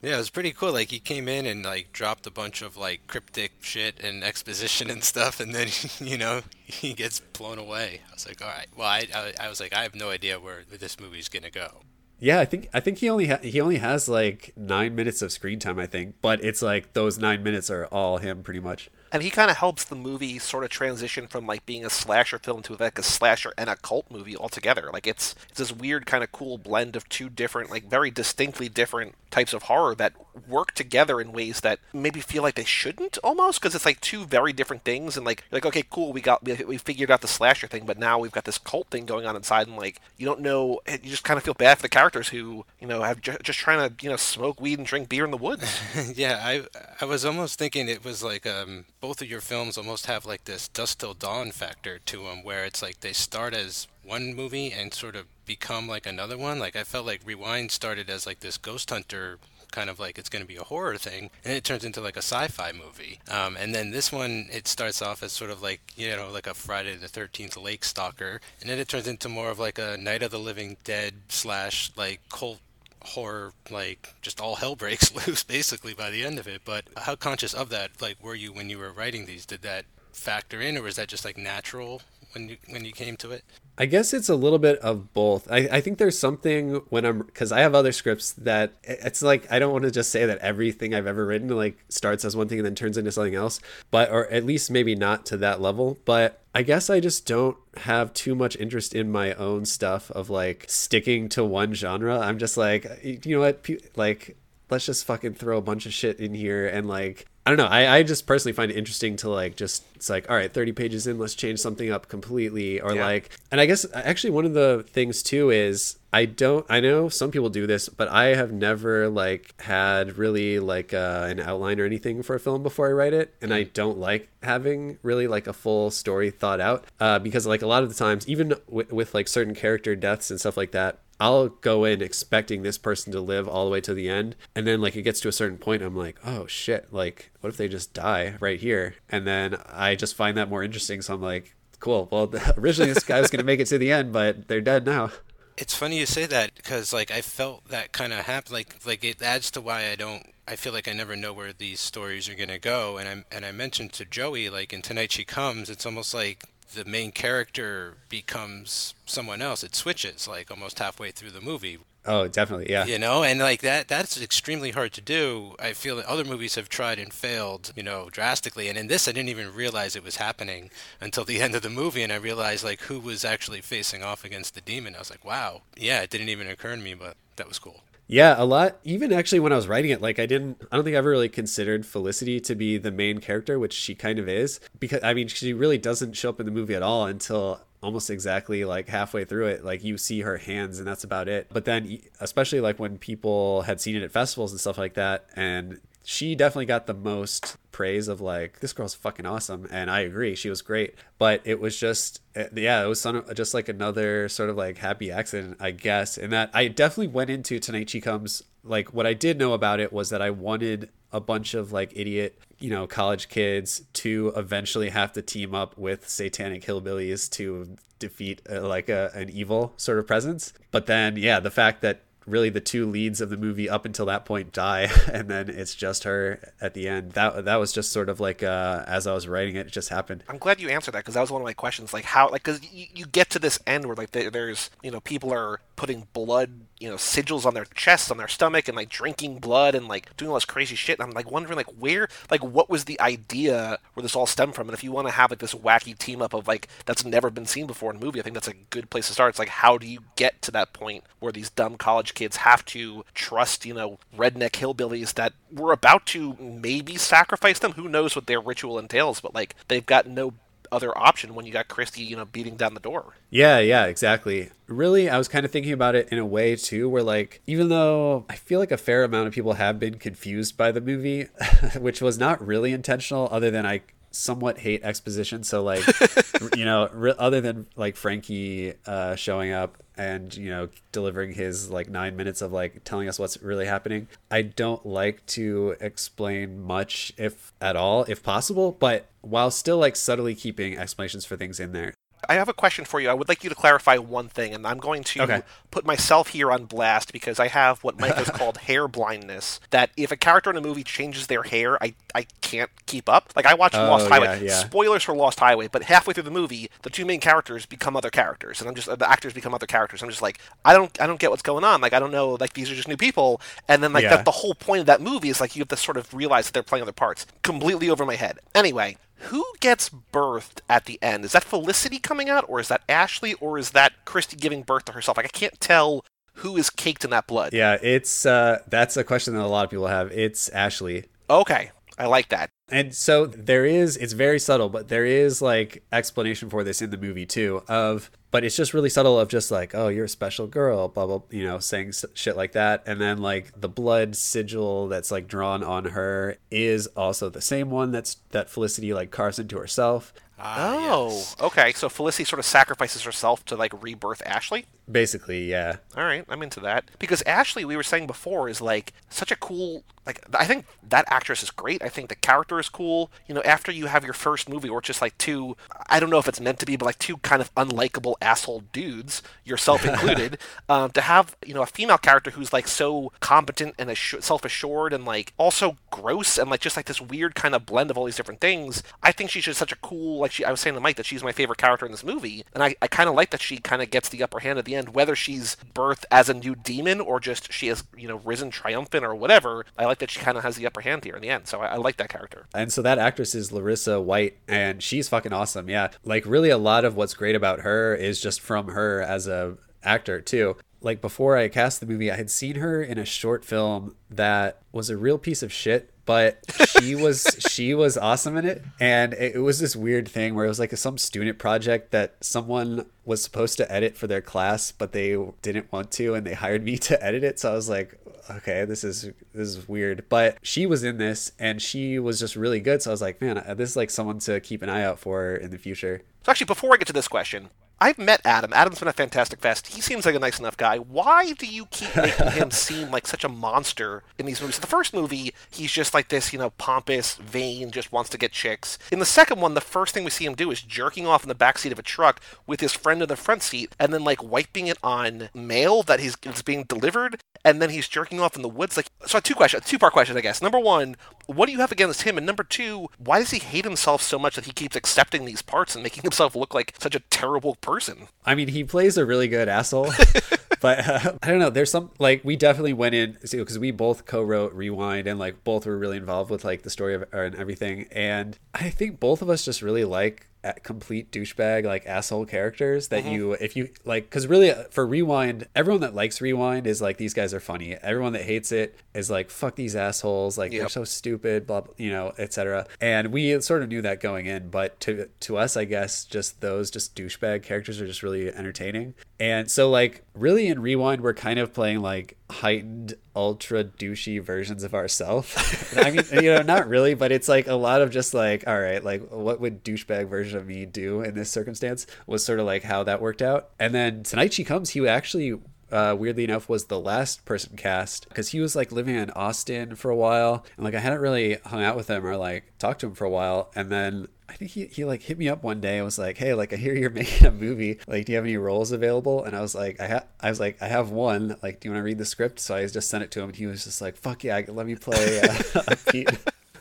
yeah, it was pretty cool. Like he came in and like dropped a bunch of like cryptic shit and exposition and stuff, and then you know he gets blown away. I was like, all right. Well, I I, I was like, I have no idea where this movie's gonna go. Yeah, I think I think he only ha- he only has like nine minutes of screen time. I think, but it's like those nine minutes are all him pretty much. and he kind of helps the movie sort of transition from like being a slasher film to like a slasher and a cult movie altogether. Like it's it's this weird kind of cool blend of two different, like very distinctly different types of horror that work together in ways that maybe feel like they shouldn't almost because it's like two very different things and like like okay cool we got we, we figured out the slasher thing but now we've got this cult thing going on inside and like you don't know you just kind of feel bad for the characters who you know have ju- just trying to you know smoke weed and drink beer in the woods. Yeah, I I was almost thinking it was like um, both of your films almost have like this Dusk Till Dawn factor to them, where it's like they start as one movie and sort of become like another one. Like I felt like Rewind started as like this ghost hunter kind of like it's going to be a horror thing, and it turns into like a sci-fi movie. Um, and then this one, it starts off as sort of like you know like a Friday the Thirteenth Lake Stalker, and then it turns into more of like a Night of the Living Dead slash like cult horror like just all hell breaks loose basically by the end of it but how conscious of that like were you when you were writing these did that factor in or was that just like natural when you when you came to it I guess it's a little bit of both. I, I think there's something when I'm because I have other scripts that it's like I don't want to just say that everything I've ever written like starts as one thing and then turns into something else, but or at least maybe not to that level. But I guess I just don't have too much interest in my own stuff of like sticking to one genre. I'm just like, you know what, like let's just fucking throw a bunch of shit in here and like I don't know. I, I just personally find it interesting to like just it's like all right, thirty pages in, let's change something up completely, or yeah. like. And I guess actually one of the things too is I don't. I know some people do this, but I have never like had really like uh, an outline or anything for a film before I write it, and I don't like having really like a full story thought out uh, because like a lot of the times, even w- with like certain character deaths and stuff like that, I'll go in expecting this person to live all the way to the end. And then like it gets to a certain point, I'm like, oh shit, like what if they just die right here? And then I just find that more interesting. So I'm like, cool. Well, originally this guy was going to make it to the end, but they're dead now. It's funny you say that because like I felt that kind of happen. Like like it adds to why I don't. I feel like I never know where these stories are gonna go. And I and I mentioned to Joey like in Tonight She Comes, it's almost like the main character becomes someone else. It switches like almost halfway through the movie. Oh, definitely, yeah. You know, and like that that's extremely hard to do. I feel that other movies have tried and failed, you know, drastically. And in this I didn't even realize it was happening until the end of the movie and I realized like who was actually facing off against the demon. I was like, "Wow. Yeah, it didn't even occur to me, but that was cool." Yeah, a lot. Even actually, when I was writing it, like I didn't, I don't think I ever really considered Felicity to be the main character, which she kind of is. Because I mean, she really doesn't show up in the movie at all until almost exactly like halfway through it like you see her hands and that's about it. But then especially like when people had seen it at festivals and stuff like that and she definitely got the most praise of like this girl's fucking awesome and i agree she was great. But it was just eh, yeah it was just like another sort of like happy accident i guess and that i definitely went into tonight she comes like what i did know about it was that i wanted a bunch of like idiot you know college kids to eventually have to team up with satanic hillbillies to defeat uh, like a, an evil sort of presence. But then yeah the fact that really the two leads of the movie up until that point die and then it's just her at the end. That that was just sort of like uh, as i was writing it, it just happened. I'm glad you answered that because that was one of my questions like how like because you, you get to this end where like there's you know people are putting blood you know sigils on their chests on their stomach and like drinking blood and like doing all this crazy shit. And i'm like wondering like where like what was the idea where this all stemmed from? And if you want to have like this wacky team up of like that's never been seen before in a movie i think that's a good place to start. It's like how do you get to that point where these dumb college kids have to trust you know redneck hillbillies that were about to maybe sacrifice them? Who knows what their ritual entails but like they've got no other option when you got Christy, you know, beating down the door. Yeah, yeah, exactly. Really, I was kind of thinking about it in a way too, where like, even though I feel like a fair amount of people have been confused by the movie, which was not really intentional, other than I somewhat hate exposition. So like, you know, re- other than like Frankie uh, showing up and you know delivering his like nine minutes of like telling us what's really happening, I don't like to explain much, if at all, if possible. But while still like subtly keeping explanations for things in there. I have a question for you. I would like you to clarify one thing, and I'm going to okay. put myself here on blast because I have what Mike has called hair blindness. That if a character in a movie changes their hair, I, I can't keep up. Like I watched oh, Lost Highway. Yeah, yeah. Spoilers for Lost Highway, but halfway through the movie, the two main characters become other characters, and I'm just the actors become other characters. I'm just like, I don't I don't get what's going on. Like I don't know. Like these are just new people, and then like yeah. the, the whole point of that movie is like you have to sort of realize that they're playing other parts. Completely over my head. Anyway, who gets birthed at the end? Is that Felicity coming out, or is that Ashley, or is that Christy giving birth to herself? Like I can't tell who is caked in that blood. Yeah, it's uh, that's a question that a lot of people have. It's Ashley. Okay, I like that. And so there is, it's very subtle, but there is like explanation for this in the movie too. Of, but it's just really subtle of just like, oh, you're a special girl, blah blah, you know, saying shit like that, and then like the blood sigil that's like drawn on her is also the same one that's that Felicity like carves into herself. Ah, Oh, yes. okay. So Felicity sort of sacrifices herself to like rebirth Ashley. Basically, yeah. All right, I'm into that because Ashley, we were saying before, is like such a cool. Like, I think that actress is great. I think the character is cool. You know, after you have your first movie or just like two, I don't know if it's meant to be, but like two kind of unlikable asshole dudes, yourself included, um, to have you know a female character who's like so competent and assu- self-assured and like also gross and like just like this weird kind of blend of all these different things. I think she's just such a cool. Like she, I was saying to Mike that she's my favorite character in this movie, and I, I kind of like that she kind of gets the upper hand at the end, whether she's birthed as a new demon or just she has you know risen triumphant or whatever. I like that she kind of has the upper hand here in the end, so I, I like that character. And so that actress is Larissa White, and she's fucking awesome. Yeah, like really, a lot of what's great about her is just from her as a actor too. Like before I cast the movie, I had seen her in a short film that was a real piece of shit, but she was she was awesome in it. And it, it was this weird thing where it was like some student project that someone was supposed to edit for their class, but they didn't want to, and they hired me to edit it. So I was like, okay, this is this is weird. But she was in this, and she was just really good. So I was like, man, this is like someone to keep an eye out for in the future. So actually, before I get to this question, I've met Adam. Adam's been a fantastic fest. He seems like a nice enough guy. Why do you keep making him seem like such a monster in these movies? The first movie, he's just like this, you know, pompous, vain, just wants to get chicks. In the second one, the first thing we see him do is jerking off in the backseat of a truck with his friend in the front seat, and then like wiping it on mail that he's it's being delivered, and then he's jerking off in the woods. Like, so two questions, two part question, I guess. Number one, what do you have against him? And number two, why does he hate himself so much that he keeps accepting these parts and making himself look like such a terrible person? I mean, he plays a really good asshole, but uh, I don't know. There's some like we definitely went in because we both co-wrote Rewind and like both were really involved with like the story of and everything. And I think both of us just really like complete douchebag like asshole characters that you if you like because really uh, for rewind everyone that likes rewind is like these guys are funny. Everyone that hates it is like fuck these assholes like they're so stupid blah, blah you know etc and we sort of knew that going in but to to us i guess just those just douchebag characters are just really entertaining. And so like really in rewind we're kind of playing like heightened ultra douchey versions of ourselves i mean you know not really but it's like a lot of just like all right like what would douchebag version of me do in this circumstance was sort of like how that worked out. And then tonight she comes he actually uh, weirdly enough, was the last person cast because he was like living in Austin for a while, and like I hadn't really hung out with him or like talked to him for a while, and then I think he, he like hit me up one day and was like, "Hey, like I hear you're making a movie. Like, do you have any roles available?" And I was like, "I have." I was like, "I have one. Like, do you want to read the script?" So I just sent it to him, and he was just like, "Fuck yeah, let me play uh, Pete."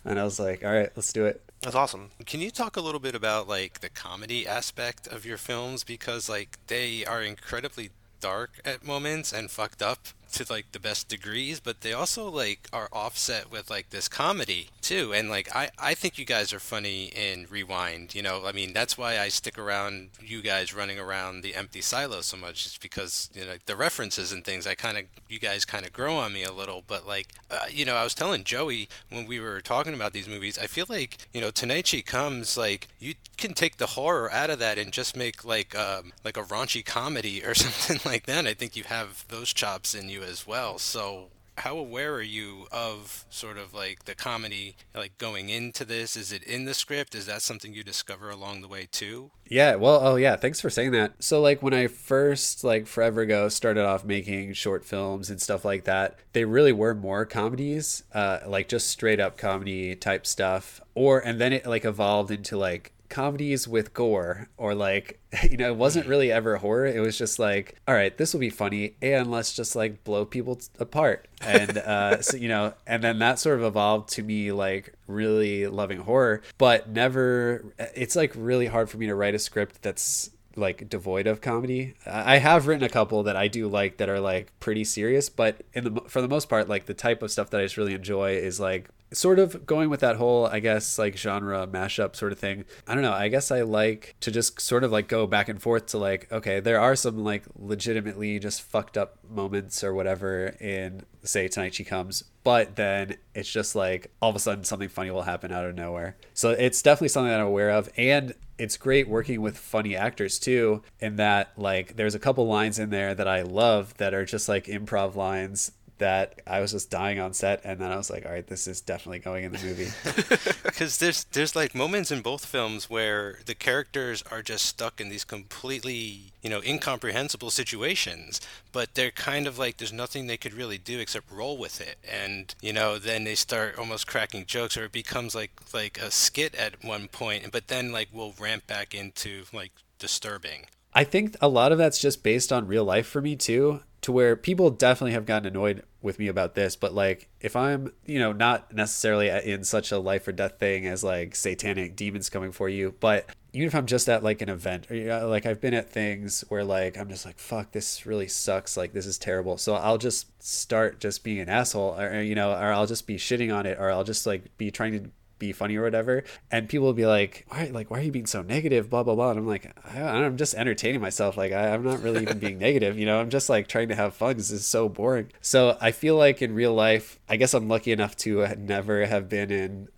And I was like, "All right, let's do it." That's awesome. Can you talk a little bit about like the comedy aspect of your films because like they are incredibly dark at moments and fucked up to like the best degrees, but they also like are offset with like this comedy too. And like I I think you guys are funny in Rewind, you know. I mean, that's why I stick around you guys running around the empty silo so much is because you know the references and things I kind of you guys kind of grow on me a little, but like uh, you know, I was telling Joey when we were talking about these movies, I feel like, you know, Tonight She comes like you can take the horror out of that and just make like um like a raunchy comedy or something like that. I think you have those chops in you as well. So how aware are you of sort of like the comedy like going into this? Is it in the script? Is that something you discover along the way too? Yeah, well, oh yeah, thanks for saying that. So like when I first like forever ago started off making short films and stuff like that, they really were more comedies, uh like just straight up comedy type stuff. Or and then it like evolved into like comedies with gore or like you know it wasn't really ever horror it was just like all right this will be funny and let's just like blow people apart and uh so you know and then that sort of evolved to me like really loving horror but never it's like really hard for me to write a script that's like devoid of comedy. I have written a couple that I do like that are like pretty serious, but in the for the most part, like the type of stuff that I just really enjoy is like sort of going with that whole I guess like genre mashup sort of thing. I don't know. I guess I like to just sort of like go back and forth to like okay, there are some like legitimately just fucked up moments or whatever in say tonight she comes but then it's just like all of a sudden something funny will happen out of nowhere so it's definitely something that i'm aware of and it's great working with funny actors too in that like there's a couple lines in there that i love that are just like improv lines that I was just dying on set, and then I was like, all right, this is definitely going in the movie. Because there's there's like moments in both films where the characters are just stuck in these completely you know incomprehensible situations, but they're kind of like there's nothing they could really do except roll with it, and you know then they start almost cracking jokes, or it becomes like like a skit at one point, but then like we'll ramp back into like disturbing. I think a lot of that's just based on real life for me too, to where people definitely have gotten annoyed with me about this, but like if I'm, you know, not necessarily in such a life or death thing as like satanic demons coming for you, but even if I'm just at like an event or like I've been at things where like I'm just like fuck this really sucks. Like this is terrible. So I'll just start just being an asshole or you know or I'll just be shitting on it or I'll just like be trying to be funny or whatever. And people will be like, why, like, why are you being so negative? Blah, blah, blah. And I'm like, I, am just entertaining myself. Like, I, I'm not really even being negative. You know, I'm just like trying to have fun. This is so boring. So I feel like in real life, I guess I'm lucky enough to never have been in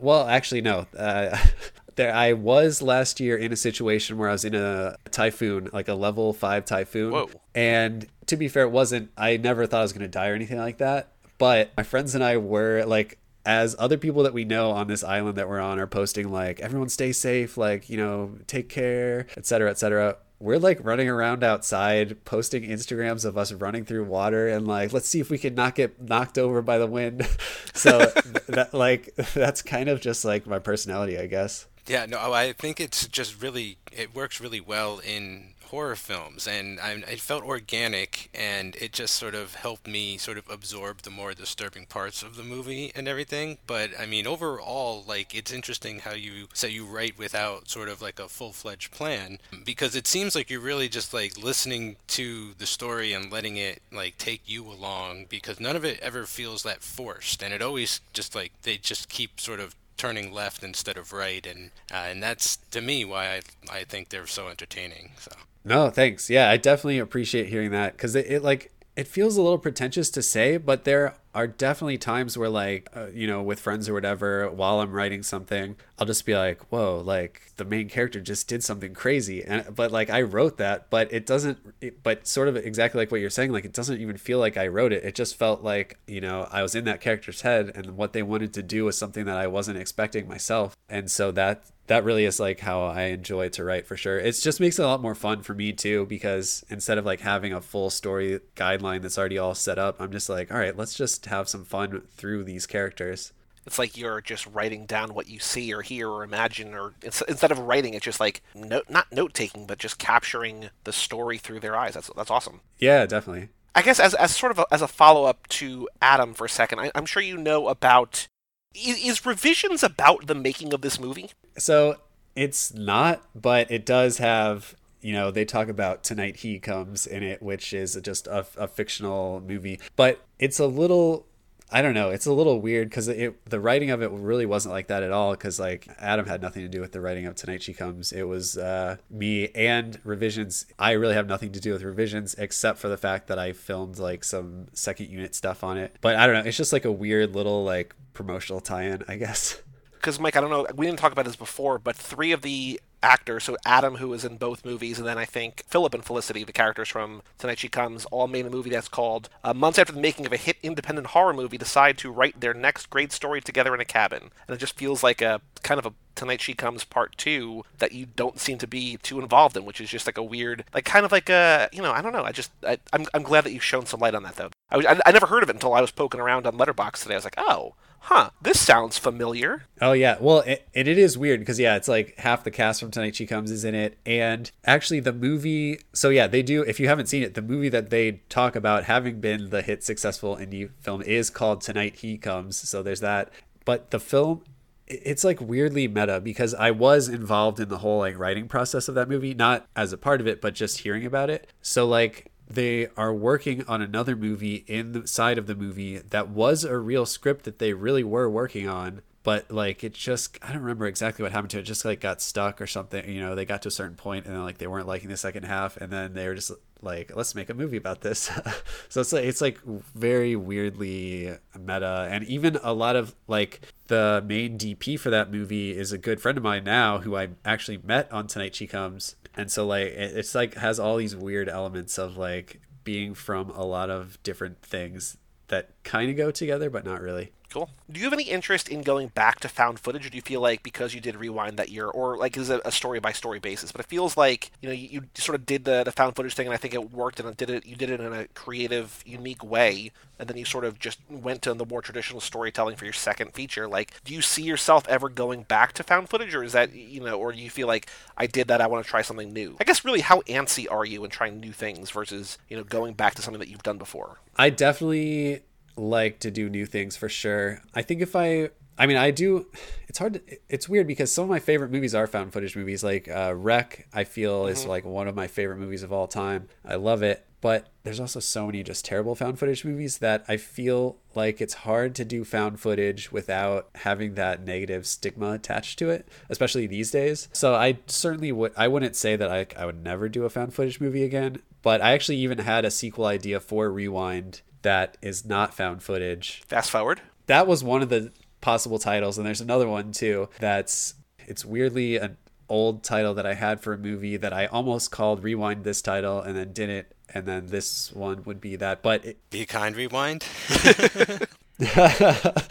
well, actually, no. Uh, there, I was last year in a situation where I was in a typhoon, like a level five typhoon. Whoa. And to be fair, it wasn't. I never thought I was going to die or anything like that. But my friends and I were like as other people that we know on this island that we're on are posting like everyone stay safe like you know take care etc etc we're like running around outside posting instagrams of us running through water and like let's see if we can not get knocked over by the wind. So that like that's kind of just like my personality i guess. Yeah no i think it's just really it works really well in horror films, and I, it felt organic, and it just sort of helped me sort of absorb the more disturbing parts of the movie and everything. But I mean, overall, like it's interesting how you say you write without sort of like a full fledged plan, because it seems like you're really just like listening to the story and letting it like take you along, because none of it ever feels that forced, and it always just like they just keep sort of turning left instead of right, and uh, and that's to me why I I think they're so entertaining. So. No, thanks. Yeah, I definitely appreciate hearing that because it, it like it feels a little pretentious to say, but there are definitely times where like uh, you know with friends or whatever while i'm writing something i'll just be like whoa like the main character just did something crazy and but like i wrote that but it doesn't it, but sort of exactly like what you're saying like it doesn't even feel like i wrote it it just felt like you know i was in that character's head and what they wanted to do was something that i wasn't expecting myself and so that that really is like how I enjoy to write for sure. It just makes it a lot more fun for me too because instead of like having a full story guideline that's already all set up, I'm just like, all right, let's just have some fun through these characters. It's like you're just writing down what you see or hear or imagine, or instead of writing, it's just like not note taking, but just capturing the story through their eyes. That's that's awesome. Yeah, definitely. I guess as, as sort of a, as a follow up to Adam for a second, I, am sure you know about is, is revisions about the making of this movie. So it's not, but it does have you know they talk about tonight he comes in it which is just a, a fictional movie but it's a little I don't know. It's a little weird because it the writing of it really wasn't like that at all. Because like Adam had nothing to do with the writing of Tonight She Comes. It was uh, me and revisions. I really have nothing to do with revisions except for the fact that I filmed like some second unit stuff on it. But I don't know. It's just like a weird little like promotional tie-in, I guess. Because Mike, I don't know. We didn't talk about this before, but three of the actors, so Adam, who was in both movies, and then I think Philip and Felicity, the characters from Tonight She Comes, all made a movie that's called uh, Months After the Making of a Hit Independent Horror Movie, decide to write their next great story together in a cabin. And it just feels like a kind of a Tonight She Comes Part 2 that you don't seem to be too involved in, which is just like a weird, like kind of like a, you know, I don't know. I just, I, am I'm, I'm glad that you've shown some light on that, though. I, I, I never heard of it until I was poking around on Letterboxd today. I was like, oh, huh, this sounds familiar. Oh yeah, well, it, it is weird because yeah, it's like half the cast from Tonight She Comes is in it, and actually the movie. So yeah, they do. If you haven't seen it, the movie that they talk about having been the hit successful indie film is called Tonight He Comes. So there's that. But the film it's like weirdly meta because I was involved in the whole like writing process of that movie, not as a part of it, but just hearing about it. So like they are working on another movie inside of the movie that was a real script that they really were working on but like it just i don't remember exactly what happened to it, it just like got stuck or something you know they got to a certain point and then like they weren't liking the second half and then they were just like let's make a movie about this. So it's like it's like very weirdly meta and even a lot of like the main dp for that movie is a good friend of mine now who i actually met on tonight she comes and so like it's like has all these weird elements of like being from a lot of different things that kind of go together, but not really. Cool. Do you have any interest in going back to found footage, or do you feel like because you did Rewind that year, or like is it a story by story basis? But it feels like you know you, you, sort of did the, the found footage thing, and I think it worked, and it did it. You did it in a creative, unique way, and then you sort of just went to the more traditional storytelling for your second feature. Like, do you see yourself ever going back to found footage, or is that you know, or do you feel like I did that, I want to try something new? I guess really, how antsy are you in trying new things versus you know going back to something that you've done before? I definitely like to do new things for sure. I think if I I mean, I do. It's hard. To, it's weird because some of my favorite movies are found footage movies. Like uh, Rec, I feel mm-hmm. is like one of my favorite movies of all time. I love it. But there's also so many just terrible found footage movies that I feel like it's hard to do found footage without having that negative stigma attached to it, especially these days. So I certainly would. I wouldn't say that I I would never do a found footage movie again. But I actually even had a sequel idea for Rewind that is not found footage. Fast forward. That was one of the possible titles, and there's another one too that's it's weirdly an old title that I had for a movie that I almost called Rewind this title and then didn't, and then this one would be that. But it, be kind, Rewind.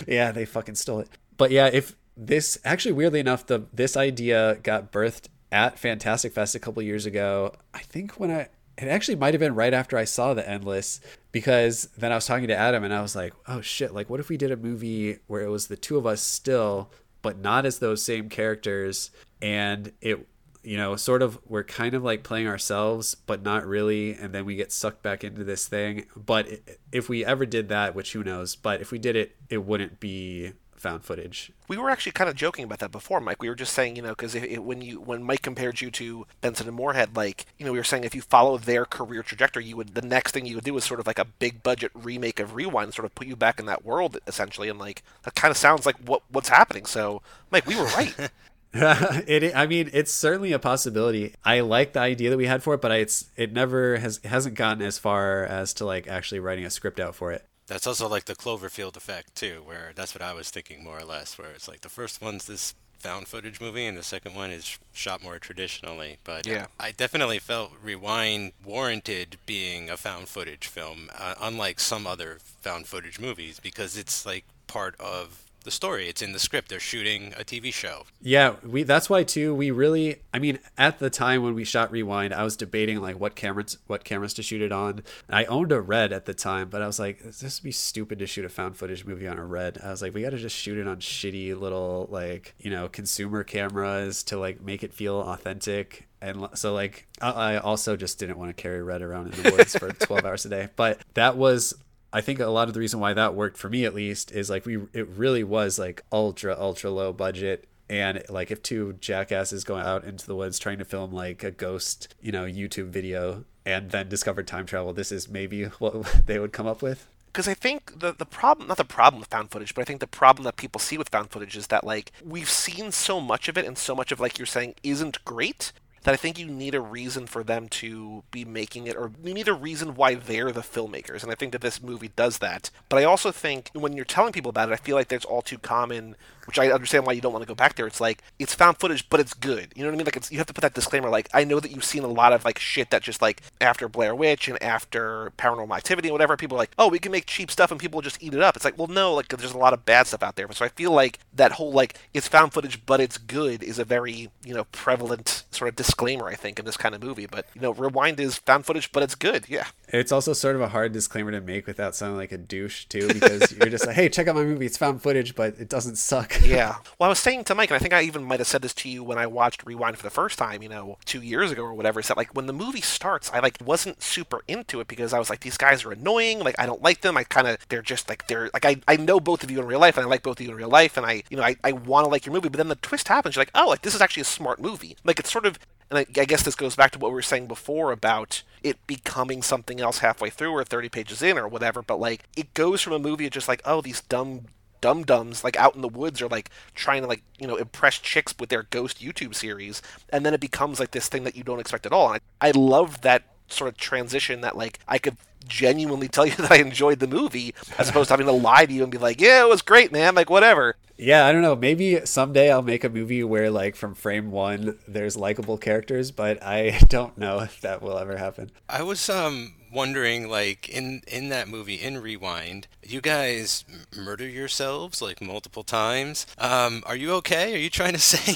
yeah, they fucking stole it. But yeah, if this actually weirdly enough, the this idea got birthed at Fantastic Fest a couple years ago. I think when I it actually might have been right after I saw The Endless because then I was talking to Adam and I was like, oh shit, like what if we did a movie where it was the two of us still, but not as those same characters and it you know, sort of we're kind of like playing ourselves, but not really, and then we get sucked back into this thing. But if we ever did that, which who knows, but if we did it, it wouldn't be found footage. We were actually kind of joking about that before, Mike. We were just saying, you know, because when you when Mike compared you to Benson and Moorhead, like, you know, we were saying if you follow their career trajectory, you would the next thing you would do is sort of like a big budget remake of Rewind, sort of put you back in that world essentially, and like that kind of sounds like what what's happening. So, Mike, we were right. it i mean it's certainly a possibility i like the idea that we had for it but I, it's it never has hasn't gotten as far as to like actually writing a script out for it that's also like the Cloverfield effect too, where that's what I was thinking more or less, where it's like the first one's this found footage movie and the second one is shot more traditionally. But yeah. I definitely felt Rewind warranted being a found footage film, uh, unlike some other found footage movies, because it's like part of the story. It's in the script. They're shooting a TV show. Yeah, we that's why too we really I mean at the time when we shot Rewind, I was debating like what cameras what cameras to shoot it on. I owned a Red at the time, but I was like this would be stupid to shoot a found footage movie on a Red. I was like we got to just shoot it on shitty little like, you know, consumer cameras to like make it feel authentic and so like I also just didn't want to carry red around in the woods for 12 hours a day but that was I think a lot of the reason why that worked for me at least is like we it really was like ultra ultra low budget. And like if two jackasses go out into the woods trying to film like a ghost you know youtube video and then discover time travel this is maybe what they would come up with. Because I think the the problem not the problem with found footage, but I think the problem that people see with found footage is that like we've seen so much of it and so much of like you're saying isn't great that I think you need a reason for them to be making it, or you need a reason why they're the filmmakers. And I think that this movie does that. But I also think when you're telling people about it, I feel like there's all too common which I understand why you don't want to go back there. It's like it's found footage, but it's good. You know what I mean? Like you have to put that disclaimer. Like I know that you've seen a lot of like shit that just like after Blair Witch and after Paranormal Activity and whatever, people are like, oh, we can make cheap stuff and people just eat it up. It's like, well, no, like there's a lot of bad stuff out there. So I feel like that whole like it's found footage, but it's good is a very you know prevalent sort of disclaimer I think in this kind of movie. But you know, Rewind is found footage, but it's good. Yeah. It's also sort of a hard disclaimer to make without sounding like a douche too, because you're just like, hey, check out my movie. It's found footage, but it doesn't suck. yeah. Well, I was saying to Mike, and I think I even might have said this to you when I watched Rewind for the first time, you know, two years ago or whatever, is that like when the movie starts, I like wasn't super into it because I was like, these guys are annoying. Like, I don't like them. I kind of, they're just like, they're like, I, I know both of you in real life and I like both of you in real life and I, you know, I, I want to like your movie. But then the twist happens. You're like, oh, like this is actually a smart movie. Like, it's sort of, and I, I guess this goes back to what we were saying before about it becoming something else halfway through or 30 pages in or whatever. But like, it goes from a movie of just like, oh, these dumb dum dums like out in the woods are like trying to like you know impress chicks with their ghost YouTube series, and then it becomes like this thing that you don't expect at all. And I, I love that sort of transition that like I could genuinely tell you that I enjoyed the movie, as opposed to having to lie to you and be like, "Yeah, it was great, man." Like whatever. Yeah, I don't know. Maybe someday I'll make a movie where, like, from frame one, there's likable characters, but I don't know if that will ever happen. I was um wondering, like, in in that movie, in Rewind, you guys murder yourselves like multiple times. Um, are you okay? Are you trying to say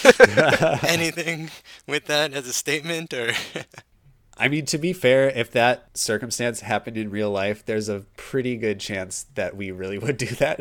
anything with that as a statement, or? I mean, to be fair, if that circumstance happened in real life, there's a pretty good chance that we really would do that.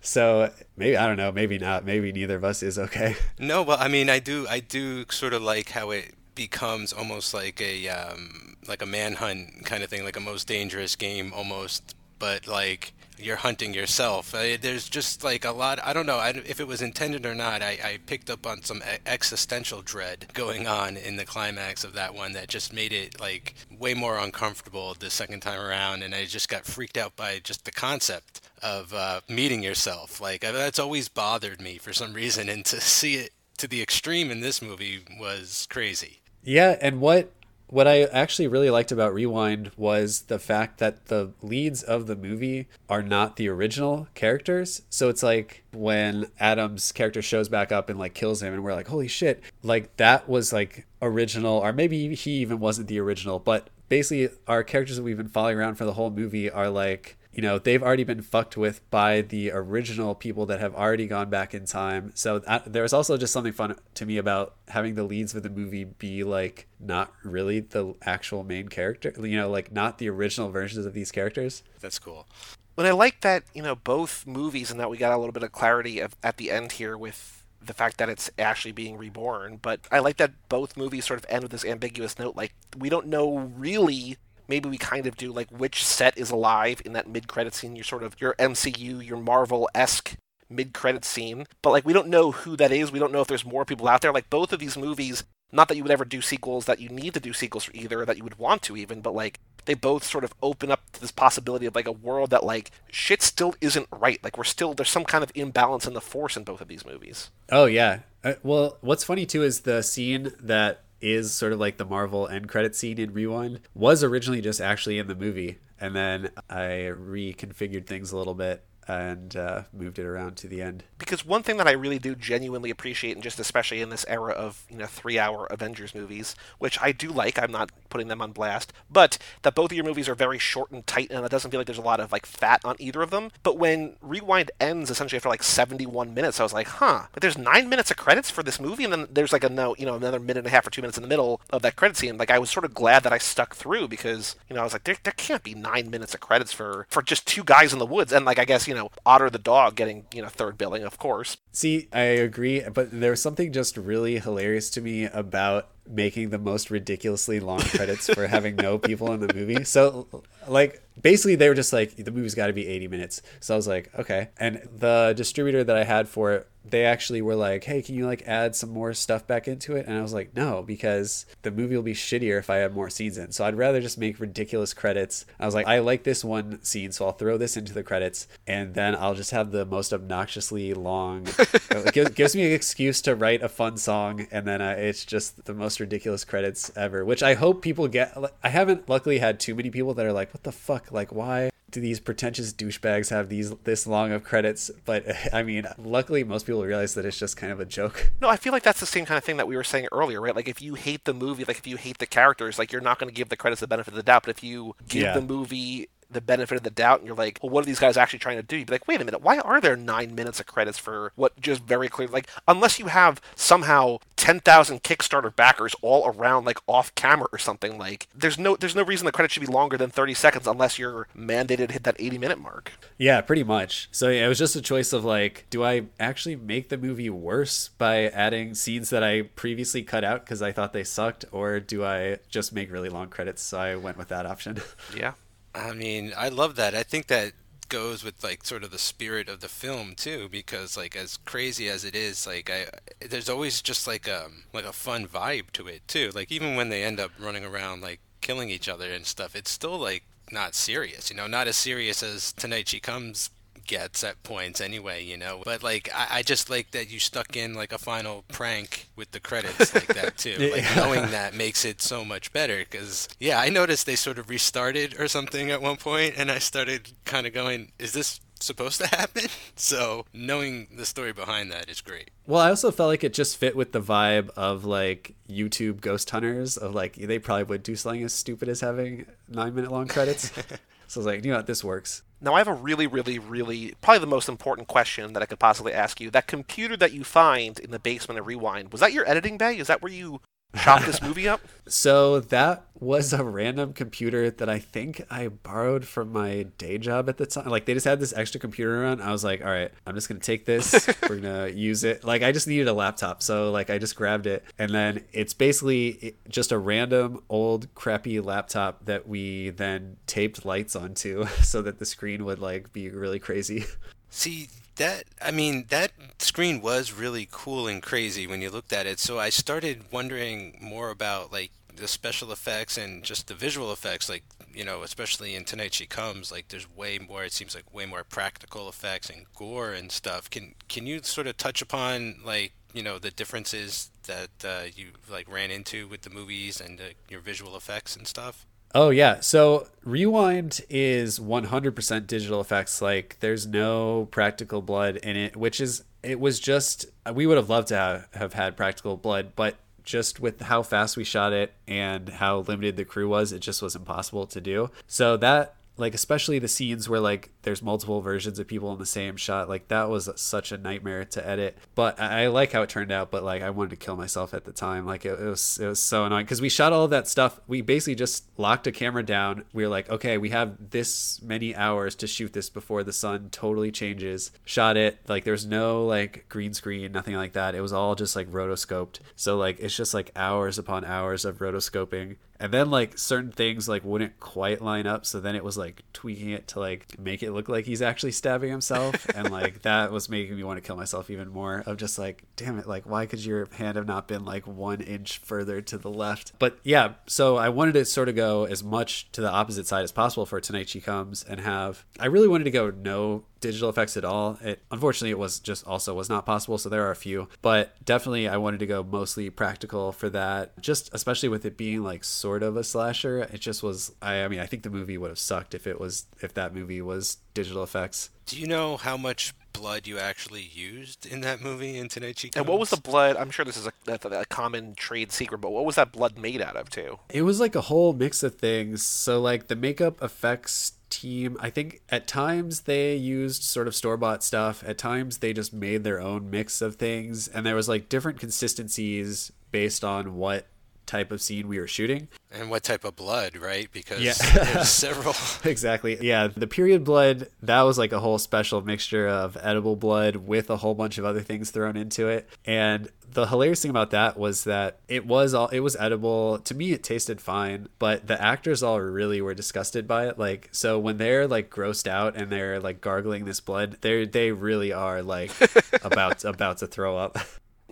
So maybe I don't know, maybe not. Maybe neither of us is okay. No, well, I mean, I do, I do sort of like how it becomes almost like a um, like a manhunt kind of thing, like a most dangerous game almost, but like you're hunting yourself. Uh, there's just like a lot. I don't know I, if it was intended or not. I, I picked up on some existential dread going on in the climax of that one that just made it like way more uncomfortable the second time around, and I just got freaked out by just the concept of uh, meeting yourself. Like that's always bothered me for some reason, and to see it to the extreme in this movie was crazy. Yeah, and what what I actually really liked about Rewind was the fact that the leads of the movie are not the original characters. So it's like when Adam's character shows back up and like kills him, and we're like, holy shit, like that was like original, or maybe he even wasn't the original, but basically our characters that we've been following around for the whole movie are like you know they've already been fucked with by the original people that have already gone back in time. So uh, that, there's also just something fun to me about having the leads of the movie be like not really the actual main character you know like not the original versions of these characters. That's cool. But i like that you know both movies and that we got a little bit of clarity of, at the end here with the fact that it's actually being reborn. But i like that both movies sort of end with this ambiguous note like we don't know really maybe we kind of do like which set is alive in that mid-credit scene. Your sort of your MCU, your Marvel-esque mid-credit scene, but like we don't know who that is. We don't know if there's more people out there. Like both of these movies, not that you would ever do sequels, that you need to do sequels for either, that you would want to even, but like they both sort of open up to this possibility of like a world that like shit still isn't right. Like we're still there's some kind of imbalance in the force in both of these movies. Oh yeah. Uh, well, what's funny too is the scene that is sort of like the Marvel end credit scene in Rewind was originally just actually in the movie, and then I reconfigured things a little bit and uh, moved it around to the end. Because one thing that I really do genuinely appreciate, and just especially in this era of you know three-hour Avengers movies, which I do like, I'm not putting them on blast, but that both of your movies are very short and tight, and it doesn't feel like there's a lot of like fat on either of them. But when Rewind ends essentially after like 71 minutes, I was like, huh, but there's nine minutes of credits for this movie, and then there's like a no, you know, another minute and a half or two minutes in the middle of that credit scene. Like I was sort of glad that I stuck through because you know I was like, there, there can't be nine minutes of credits for for just two guys in the woods, and like I guess you know Otter the dog getting you know third billing, of course. See, I agree, but there was something just really hilarious to me about making the most ridiculously long credits for having no people in the movie. So, like, basically, they were just like, the movie's got to be 80 minutes. So I was like, okay. And the distributor that I had for it they actually were like, "Hey, can you like add some more stuff back into it?" And I was like, "No, because the movie will be shittier if I add more scenes in. So I'd rather just make ridiculous credits." I was like, "I like this one scene, so I'll throw this into the credits, and then I'll just have the most obnoxiously long. it gives, gives, me an excuse to write a fun song, and then uh, it's just the most ridiculous credits ever. Which I hope people get. I haven't luckily had too many people that are like, "What the fuck? Like, why?" do these pretentious douchebags have these this long of credits? But I mean, luckily most people realize that it's just kind of a joke. No, I feel like that's the same kind of thing that we were saying earlier, right? Like if you hate the movie, like if you hate the characters, like you're not going to give the credits the benefit of the doubt. But if you give yeah. the movie the benefit of the doubt and you're like, well, what are these guys actually trying to do? You'd be like, wait a minute, why are there nine minutes of credits for what just very clear, like, unless you have somehow 10,000 Kickstarter backers all around, like off camera or something, like, there's no, there's no reason the credit should be longer than 30 seconds unless you're mandated to hit that 80 minute mark. Yeah, pretty much. So yeah, it was just a choice of like, do I actually make the movie worse by adding scenes that I previously cut out because I thought they sucked, or do I just make really long credits? So I went with that option. Yeah. I mean, I love that. I think that goes with like sort of the spirit of the film too because like as crazy as it is like i there's always just like um like a fun vibe to it too like even when they end up running around like killing each other and stuff it's still like not serious you know not as serious as tonight she comes gets at points anyway, you know. But like, I, I just like that you stuck in like a final prank with the credits like that too. Like knowing that makes it so much better. Because yeah, I noticed they sort of restarted or something at one point, and I started kind of going, "Is this supposed to happen. So knowing the story behind that is great. Well, I also felt like it just fit with the vibe of like YouTube ghost hunters of like they probably would do something as stupid as having nine minute long credits. so I was like, you know what, this works. Now I have a really, really, really probably the most important question that I could possibly ask you. That computer that you find in the basement of Rewind, was that your editing bay? Is that where you chop this movie up? So that was a random computer that I think I borrowed from my day job at the time. Like they just had this extra computer around. I was like, all right, I'm just gonna take this. We're gonna use it. Like I just needed a laptop, so like I just grabbed it, and then it's basically just a random old crappy laptop that we then taped lights onto so that the screen would like be really crazy. See, that I mean that screen was really cool and crazy when you looked at it. So I started wondering more about like the special effects and just the visual effects like you know especially in tonight she comes like there's way more it seems like way more practical effects and gore and stuff can can you sort of touch upon like you know the differences that uh, you like ran into with the movies and uh, your visual effects and stuff Oh yeah. So Rewind is 100% digital effects. Like there's no practical blood in it, which is it was just we would have loved to have, have had practical blood, but just with how fast we shot it and how limited the crew was, it just was impossible to do. So that like especially the scenes where like there's multiple versions of people in the same shot. Like that was such a nightmare to edit. But i like how it turned out but like i wanted to kill myself at the time. Like it, it was it was so annoying because we shot all of that stuff. We basically just locked a camera down. We were like okay we have this many hours to shoot this before the sun totally changes. Shot it. Like there's no like green screen nothing like that. It was all just like rotoscoped. So like it's just like hours upon hours of rotoscoping. And then like certain things like wouldn't quite line up. So then it was like tweaking it to like make it look like he's actually stabbing himself and like that was making me want to kill myself even more of just like damn it like why could your hand have not been like one inch further to the left? But yeah so i wanted to sort of go as much to the opposite side as possible for tonight she comes and have i really wanted to go no digital effects at all. It unfortunately it was just also was not possible, so there are a few. But definitely I wanted to go mostly practical for that. Just especially with it being like sort of a slasher, it just was I, I mean, I think the movie would have sucked if it was if that movie was digital effects. Do you know how much blood you actually used in that movie in Tonight She Comes? And what was the blood? I'm sure this is a, a, a, common trade secret, but what was that blood made out of too? It was like a whole mix of things. So like the makeup effects team. I think at times they used sort of store bought stuff. At times they just made their own mix of things, and there was like different consistencies based on what type of scene we were shooting. And what type of blood right? Because yeah. there's several. Exactly. Yeah the period blood that was like a whole special mixture of edible blood with a whole bunch of other things thrown into it. And the hilarious thing about that was that it was all it was edible. To me it tasted fine but the actors all really were disgusted by it. Like so when they're like grossed out and they're like gargling this blood they they really are like about about to throw up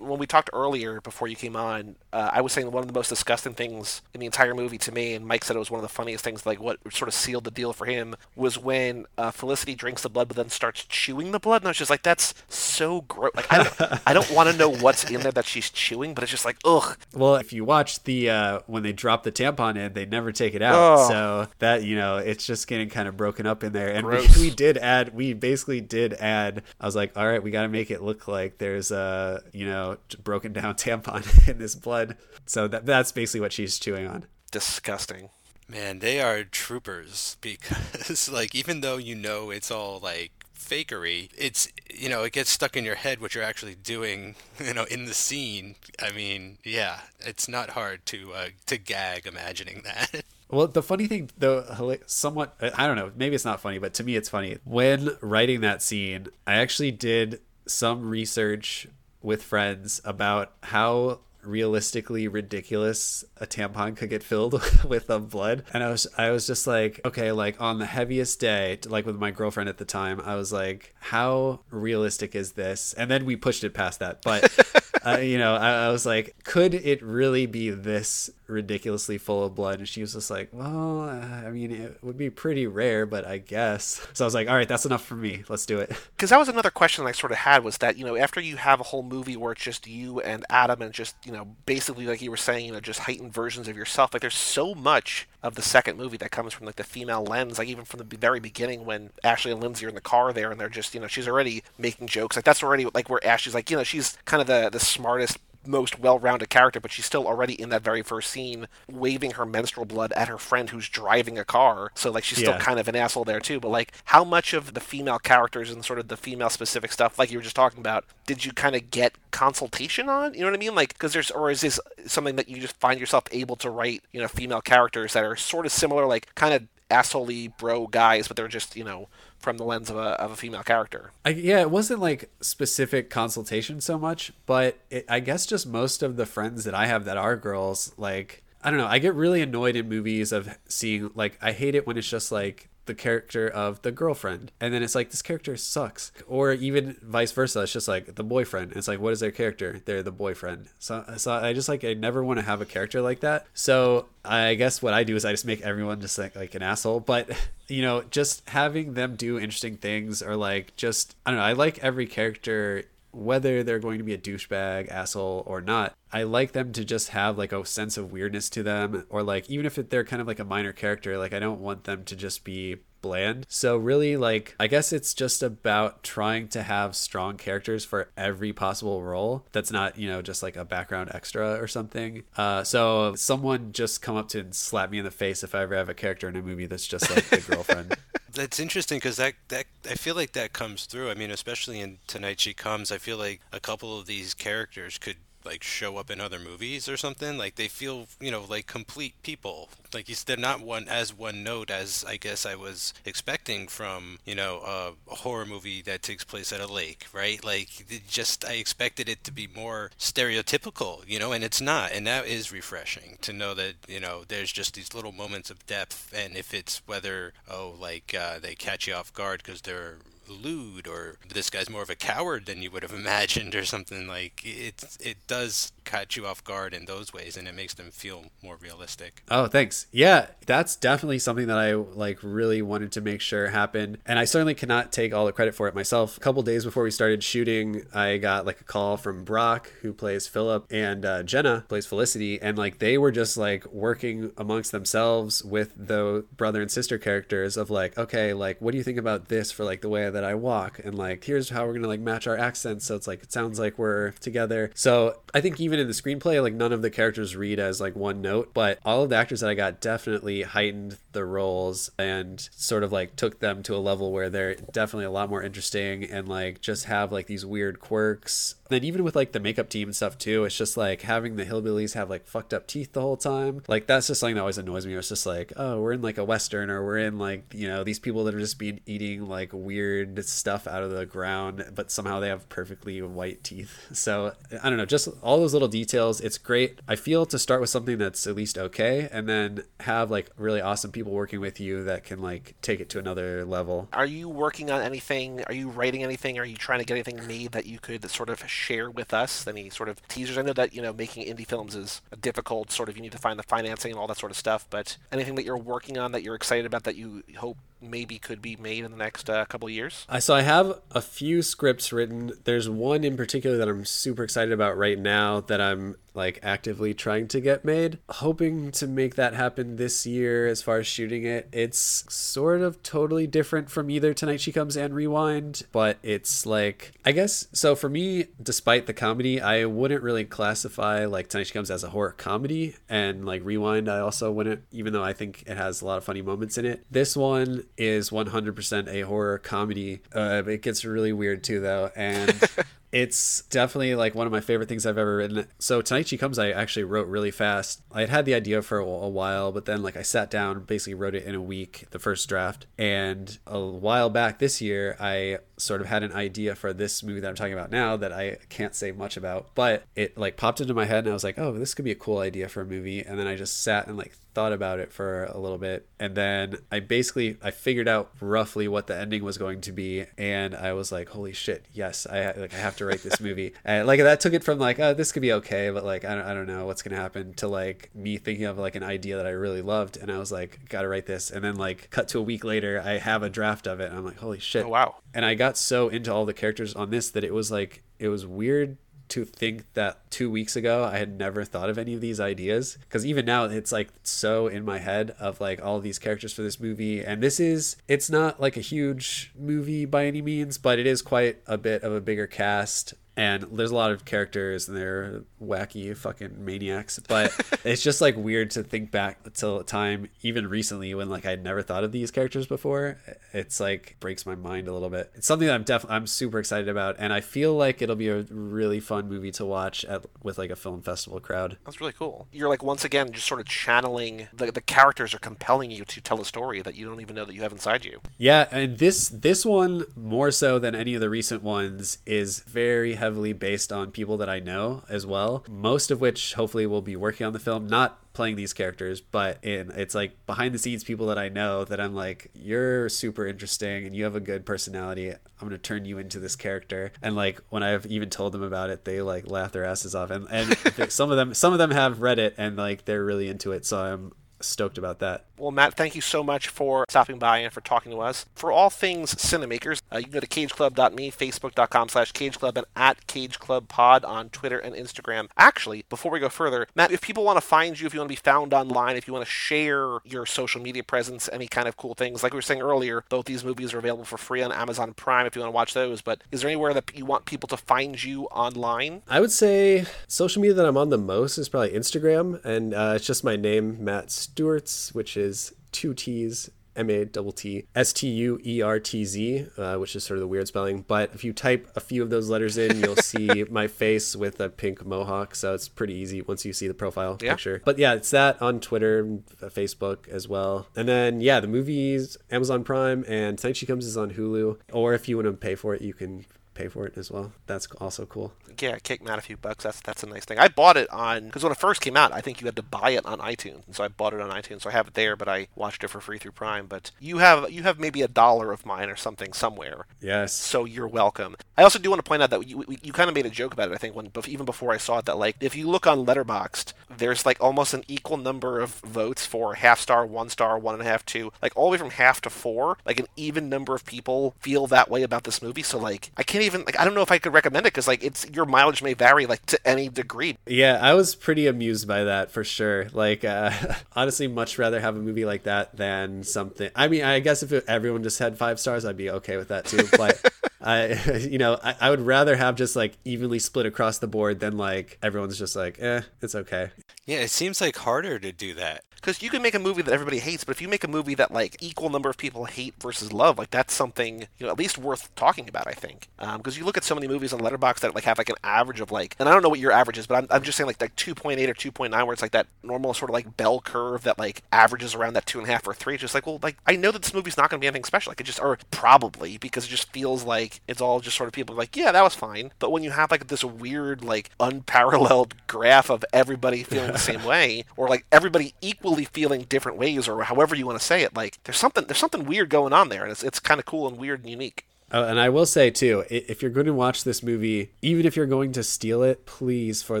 when we talked earlier before you came on, uh, I was saying one of the most disgusting things in the entire movie to me, and Mike said it was one of the funniest things. Like what sort of sealed the deal for him was when uh, Felicity drinks the blood, but then starts chewing the blood, and I was just like, "That's so gross." Like I don't, I don't want to know what's in there that she's chewing, but it's just like, ugh. Well, if you watch the uh, when they drop the tampon in, they never take it out, oh. so that you know it's just getting kind of broken up in there. And we, we, did add, we basically did add. I was like, all right, we got to make it look like there's a you know broken down tampon in this blood. So that that's basically what she's chewing on. Disgusting. Man, they are troopers because like even though you know it's all like fakery, it's you know, it gets stuck in your head what you're actually doing, you know, in the scene. I mean, yeah, it's not hard to uh, to gag imagining that. Well, the funny thing, though, somewhat, I don't know, maybe it's not funny, but to me it's funny. When writing that scene, I actually did some research with friends about how realistically ridiculous a tampon could get filled with um, blood. And i was i was just like okay like on the heaviest day like with my girlfriend at the time i was like how realistic is this? And then we pushed it past that. But uh, you know I, I was like could it really be this ridiculously full of blood and she was just like well uh, i mean it would be pretty rare but i guess. So i was like all right that's enough for me. Let's do it. Because that was another question i sort of had was that you know after you have a whole movie where it's just you and adam and just you know basically like you were saying you know just heightened versions of yourself like there's so much of the second movie that comes from like the female lens like even from the very beginning when ashley and lindsay are in the car there and they're just you know she's already making jokes like that's already like where ashley's like you know she's kind of the the smartest most well-rounded character, but she's still already in that very first scene waving her menstrual blood at her friend who's driving a car. So like she's Yeah. still kind of an asshole there too. But like how much of the female characters and sort of the female specific stuff, like you were just talking about, did you kind of get consultation on? You know what I mean? Like because there's or is this something that you just find yourself able to write? You know, female characters that are sort of similar, like kind of assholey bro guys, but they're just you know from the lens of a of a female character. I, yeah, it wasn't like specific consultation so much, but it, I guess just most of the friends that I have that are girls, like, I don't know, I get really annoyed in movies of seeing, like, I hate it when it's just like the character of the girlfriend, and then it's like, this character sucks. Or even vice versa, it's just like the boyfriend. It's like, what is their character? They're the boyfriend. So, so I just like, I never want to have a character like that. So I guess what I do is I just make everyone just like, like an asshole. But you know, just having them do interesting things or like just I don't know, I like every character whether they're going to be a douchebag, asshole, or not, I like them to just have like a sense of weirdness to them, or like even if they're kind of like a minor character, like I don't want them to just be bland. So really like I guess it's just about trying to have strong characters for every possible role that's not, you know, just like a background extra or something. Uh so someone just come up to and slap me in the face if I ever have a character in a movie that's just like the girlfriend. That's interesting because that, that I feel like that comes through. I mean, especially in Tonight She Comes, I feel like a couple of these characters could like show up in other movies or something. Like they feel, you know, like complete people. Like they're not one as one note as I guess I was expecting from you know a, a horror movie that takes place at a lake, right? Like just I expected it to be more stereotypical, you know, and it's not, and that is refreshing to know that you know there's just these little moments of depth, and if it's whether oh like uh, they catch you off guard because they're lewd or this guy's more of a coward than you would have imagined or something like it it does catch you off guard in those ways and it makes them feel more realistic Oh, thanks. Yeah, that's definitely something that I like really wanted to make sure happened. And I certainly cannot take all the credit for it myself. A couple days before we started shooting, I got like a call from Brock, who plays Philip, and uh, Jenna plays Felicity, and like they were just like working amongst themselves with the brother and sister characters of like, okay, like what do you think about this for like the way that I walk, and like here's how we're gonna like match our accents, so it's like it sounds like we're together. So I think even in the screenplay, like none of the characters read as like one note, but all of the actors that I got definitely heightened the roles and sort of like took them to a level where they're definitely a lot more interesting and like just have like these weird quirks. Then even with like the makeup team and stuff too, it's just like having the hillbillies have like fucked up teeth the whole time. Like that's just something that always annoys me. It's just like, oh, we're in like a western or we're in like, you know, these people that are just being eating like weird stuff out of the ground, but somehow they have perfectly white teeth. So I don't know, just all those little details. It's great. I feel to start with something that's at least okay and then have like really awesome people working with you that can like take it to another level. Are you working on anything? Are you writing anything? Are you trying to get anything made that you could sort of share with us? Any sort of teasers? I know that you know making indie films is difficult. Sort of, you need to find the financing and all that sort of stuff. But anything that you're working on that you're excited about that you hope maybe could be made in the next uh, couple years? So I have a few scripts written. There's one in particular that I'm super excited about right now that I'm like actively trying to get made. Hoping to make that happen this year as far as shooting it. It's sort of totally different from either Tonight She Comes and Rewind, but it's like I guess so for me, despite the comedy, I wouldn't really classify like Tonight She Comes as a horror comedy and like Rewind I also wouldn't even though I think it has a lot of funny moments in it. This one is 100% a horror comedy. Uh, it gets really weird too though and it's definitely like one of my favorite things I've ever written. So tonight she comes, I actually wrote really fast. I had had the idea for a, a while, but then like I sat down, basically wrote it in a week, the first draft. And a while back this year, I sort of had an idea for this movie that I'm talking about now that I can't say much about, but it like popped into my head and I was like, oh, this could be a cool idea for a movie. And then I just sat and like thought about it for a little bit. And then I basically I figured out roughly what the ending was going to be. And I was like holy shit yes I like I have to write this movie. And like that took it from like oh this could be okay but like I don't, I don't know what's gonna happen to like me thinking of like an idea that I really loved. And I was like gotta write this. And then like cut to a week later I have a draft of it. And I'm like holy shit. Oh, wow. and I got so into all the characters on this that it was like it was weird to think that two weeks ago I had never thought of any of these ideas. Because even now it's like so in my head of like all these characters for this movie. And this is it's not like a huge movie by any means but it is quite a bit of a bigger cast. And there's a lot of characters and they're wacky fucking maniacs but it's just like weird to think back to a time even recently when like i'd never thought of these characters before it's like breaks my mind a little bit it's something that i'm definitely i'm super excited about and i feel like it'll be a really fun movie to watch at with like a film festival crowd That's really cool. You're like once again just sort of channeling the the characters are compelling you to tell a story that you don't even know that you have inside you. Yeah, and this this one more so than any of the recent ones is very heavily based on people that I know as well. Most of which hopefully will be working on the film, not playing these characters, but in it's like behind the scenes people that I know that I'm like, you're super interesting and you have a good personality. I'm gonna turn you into this character. And like when I've even told them about it, they like laugh their asses off. And and some of them some of them have read it and like they're really into it. So I'm stoked about that. Well, Matt, thank you so much for stopping by and for talking to us. For all things Cinemakers, uh, you can go to cageclub.me, facebook.com slash cageclub, and at cageclubpod on Twitter and Instagram. Actually, before we go further, Matt, if people want to find you, if you want to be found online, if you want to share your social media presence, any kind of cool things, like we were saying earlier, both these movies are available for free on Amazon Prime if you want to watch those. But is there anywhere that you want people to find you online? I would say social media that I'm on the most is probably Instagram, and uh, it's just my name, Matt Stuertz, which is two T's. M A double T S T U E R T Z, uh, which is sort of the weird spelling. But if you type a few of those letters in, you'll see my face with a pink mohawk. So it's pretty easy once you see the profile Yeah. picture. But yeah, it's that on Twitter, uh, Facebook as well. And then yeah, the movies, Amazon Prime, and Tonight She Comes is on Hulu. Or if you want to pay for it, you can pay for it as well. That's also cool. yeah, kick Matt a few bucks. That's that's a nice thing. I bought it on because when it first came out, I think you had to buy it on iTunes, and so I bought it on iTunes. So I have it there, but I watched it for free through Prime. But you have you have maybe a dollar of mine or something somewhere, Yes. so you're welcome. I also do want to point out that you, you kind of made a joke about it. I think when even before I saw it, that like if you look on Letterboxd, there's like almost an equal number of votes for half star, one star, one and a half, two, like all the way from half to four. Like an even number of people feel that way about this movie. So like I can't even like I don't know if I could recommend it because like it's your mileage may vary like to any degree. Yeah, I was pretty amused by that for sure. Like, uh, honestly, much rather have a movie like that than something. I mean, I guess if it, everyone just had five stars, I'd be okay with that too. But I, you know, I, I would rather have just like evenly split across the board than like everyone's just like, eh, it's okay. Yeah, it seems like harder to do that. Because you can make a movie that everybody hates, but if you make a movie that like equal number of people hate versus love, like that's something you know at least worth talking about. I think um, because you look at so many movies on Letterboxd that like have like an average of like, and I don't know what your average is, but I'm, I'm just saying like like 2.8 or 2.9, where it's like that normal sort of like bell curve that like averages around that two and a half or three. It's just like well, like I know that this movie's not going to be anything special. Like it just or probably because it just feels like it's all just sort of people like yeah that was fine. But when you have like this weird like unparalleled graph of everybody feeling the same way, or like everybody equally feeling different ways, or however you want to say it, like there's something there's something weird going on there, and it's it's kind of cool and weird and unique. Oh, and I will say too, if you're going to watch this movie, even if you're going to steal it, please, for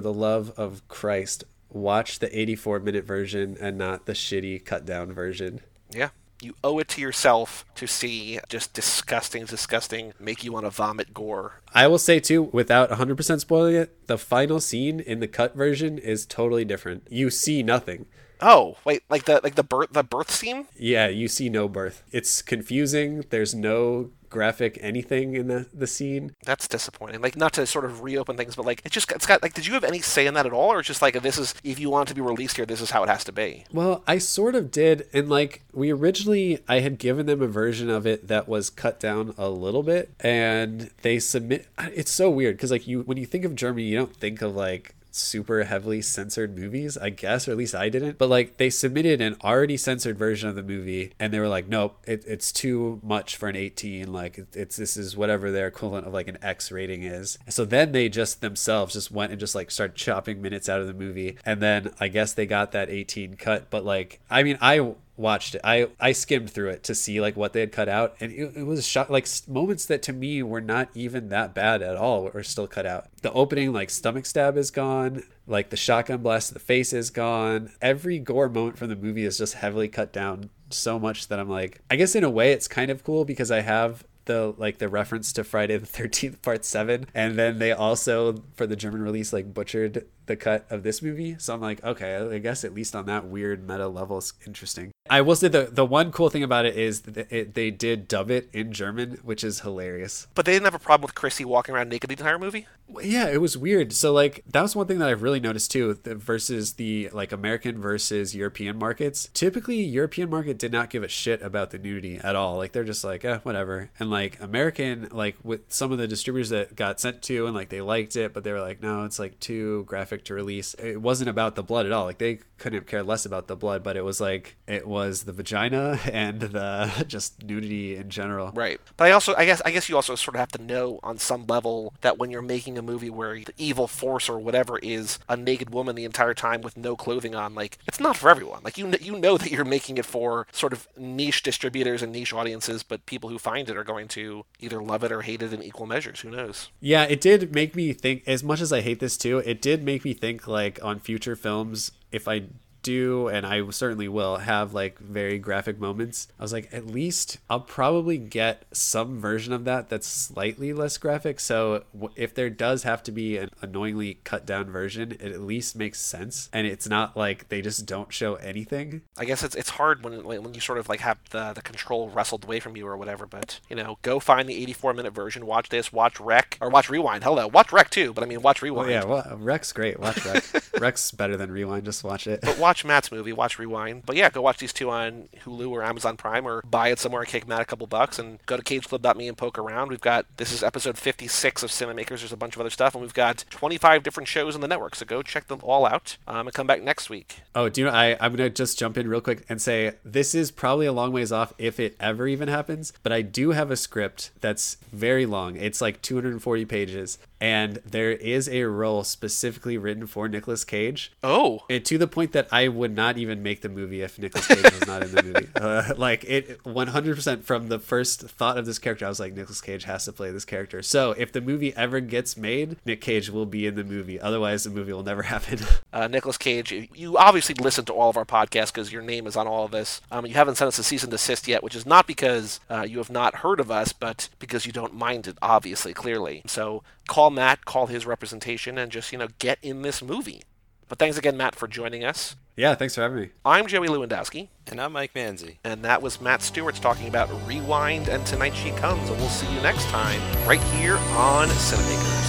the love of Christ, watch the 84 minute version and not the shitty cut down version. Yeah. You owe it to yourself to see just disgusting, disgusting, make you want to vomit gore. I will say too, without 100% spoiling it, the final scene in the cut version is totally different. You see nothing. Oh, wait, like the like the birth the birth scene? Yeah, you see no birth. It's confusing. There's no graphic anything in the, the scene. That's disappointing. Like not to sort of reopen things, but like it just it's got like did you have any say in that at all, or just like this is if you want it to be released here, this is how it has to be? Well, I sort of did. And like, we originally, I had given them a version of it that was cut down a little bit. And they submit, it's so weird because, like, you, when you think of Germany, you don't think of like super heavily censored movies, I guess, or at least I didn't. But like they submitted an already censored version of the movie, and they were like, nope, it, it's too much for an 18. Like it, it's this is whatever their equivalent of like an X rating is. So then they just themselves just went and just like started chopping minutes out of the movie, and then I guess they got that 18 cut. But like, I mean, I watched it. I I skimmed through it to see like what they had cut out, and it, it was shot like moments that to me were not even that bad at all were still cut out. The opening like stomach stab is gone, like the shotgun blast to the face is gone. Every gore moment from the movie is just heavily cut down so much that I'm like, I guess in a way it's kind of cool because I have the like the reference to Friday the 13th part 7 and then they also for the German release like butchered the cut of this movie. So I'm like okay I guess at least on that weird meta level it's interesting. I will say the the one cool thing about it is that it, they did dub it in German which is hilarious. But they didn't have a problem with Chrissy walking around naked the entire movie? yeah it was weird. So like that was one thing that i've really noticed too the, versus the like american versus european markets. Typically european market did not give a shit about the nudity at all. Like they're just like eh, whatever. And like american like with some of the distributors that got sent to and like they liked it but they were like no it's like too graphic to release it wasn't about the blood at all like they couldn't care less about the blood but it was like it was the vagina and the just nudity in general Right. But I also I guess I guess you also sort of have to know on some level that when you're making a movie where the evil force or whatever is a naked woman the entire time with no clothing on, like it's not for everyone. Like you you know that you're making it for sort of niche distributors and niche audiences, but people who find it are going to either love it or hate it in equal measures. Who knows? Yeah, it did make me think. As much as I hate this too, it did make me think like on future films. If I do, and I certainly will have like very graphic moments. I was like, at least I'll probably get some version of that that's slightly less graphic. So if there does have to be an annoyingly cut down version, it at least makes sense, and it's not like they just don't show anything. I guess it's it's hard when when you sort of like have the the control wrestled away from you or whatever. But you know, go find the 84 minute version, watch this, watch Rec or watch Rewind. Hello, watch Rec too. But I mean, watch Oh Rewind. yeah, well, Rec's great. Watch Rex. Rec's better than Rewind. Just watch it. But watch Matt's movie, watch Rewind. But yeah, go watch these two on Hulu or Amazon Prime or buy it somewhere and kick Matt a couple bucks and go to cageclub.me and poke around. We've got, this is episode 56 of Cinemakers. There's a bunch of other stuff, and we've got 25 different shows on the network. So go check them all out um, and come back next week. Oh, do you know? I, I'm going to just jump in real quick and say this is probably a long ways off if it ever even happens, but I do have a script that's very long. It's like 240 pages, and there is a role specifically written for Nicolas Cage. Oh, And to the point that I would not even make the movie if Nicolas Cage was not in the movie. Uh, like it 100% from the first thought of this character, I was like, Nicolas Cage has to play this character. So if the movie ever gets made, Nick Cage will be in the movie. Otherwise, the movie will never happen. uh, Nicolas Cage, you obviously listen to all of our podcasts because your name is on all of this. Um, you haven't sent us a cease and desist yet, which is not because uh, you have not heard of us, but because you don't mind it, obviously, clearly. So call Matt, call his representation, and just, you know, get in this movie. But thanks again, Matt, for joining us. yeah, thanks for having me. I'm Joey Lewandowski, And I'm Mike Manzi. and that was Matt Stuertz talking about Rewind and Tonight She Comes, and we'll see you next time right here on Cinemakers.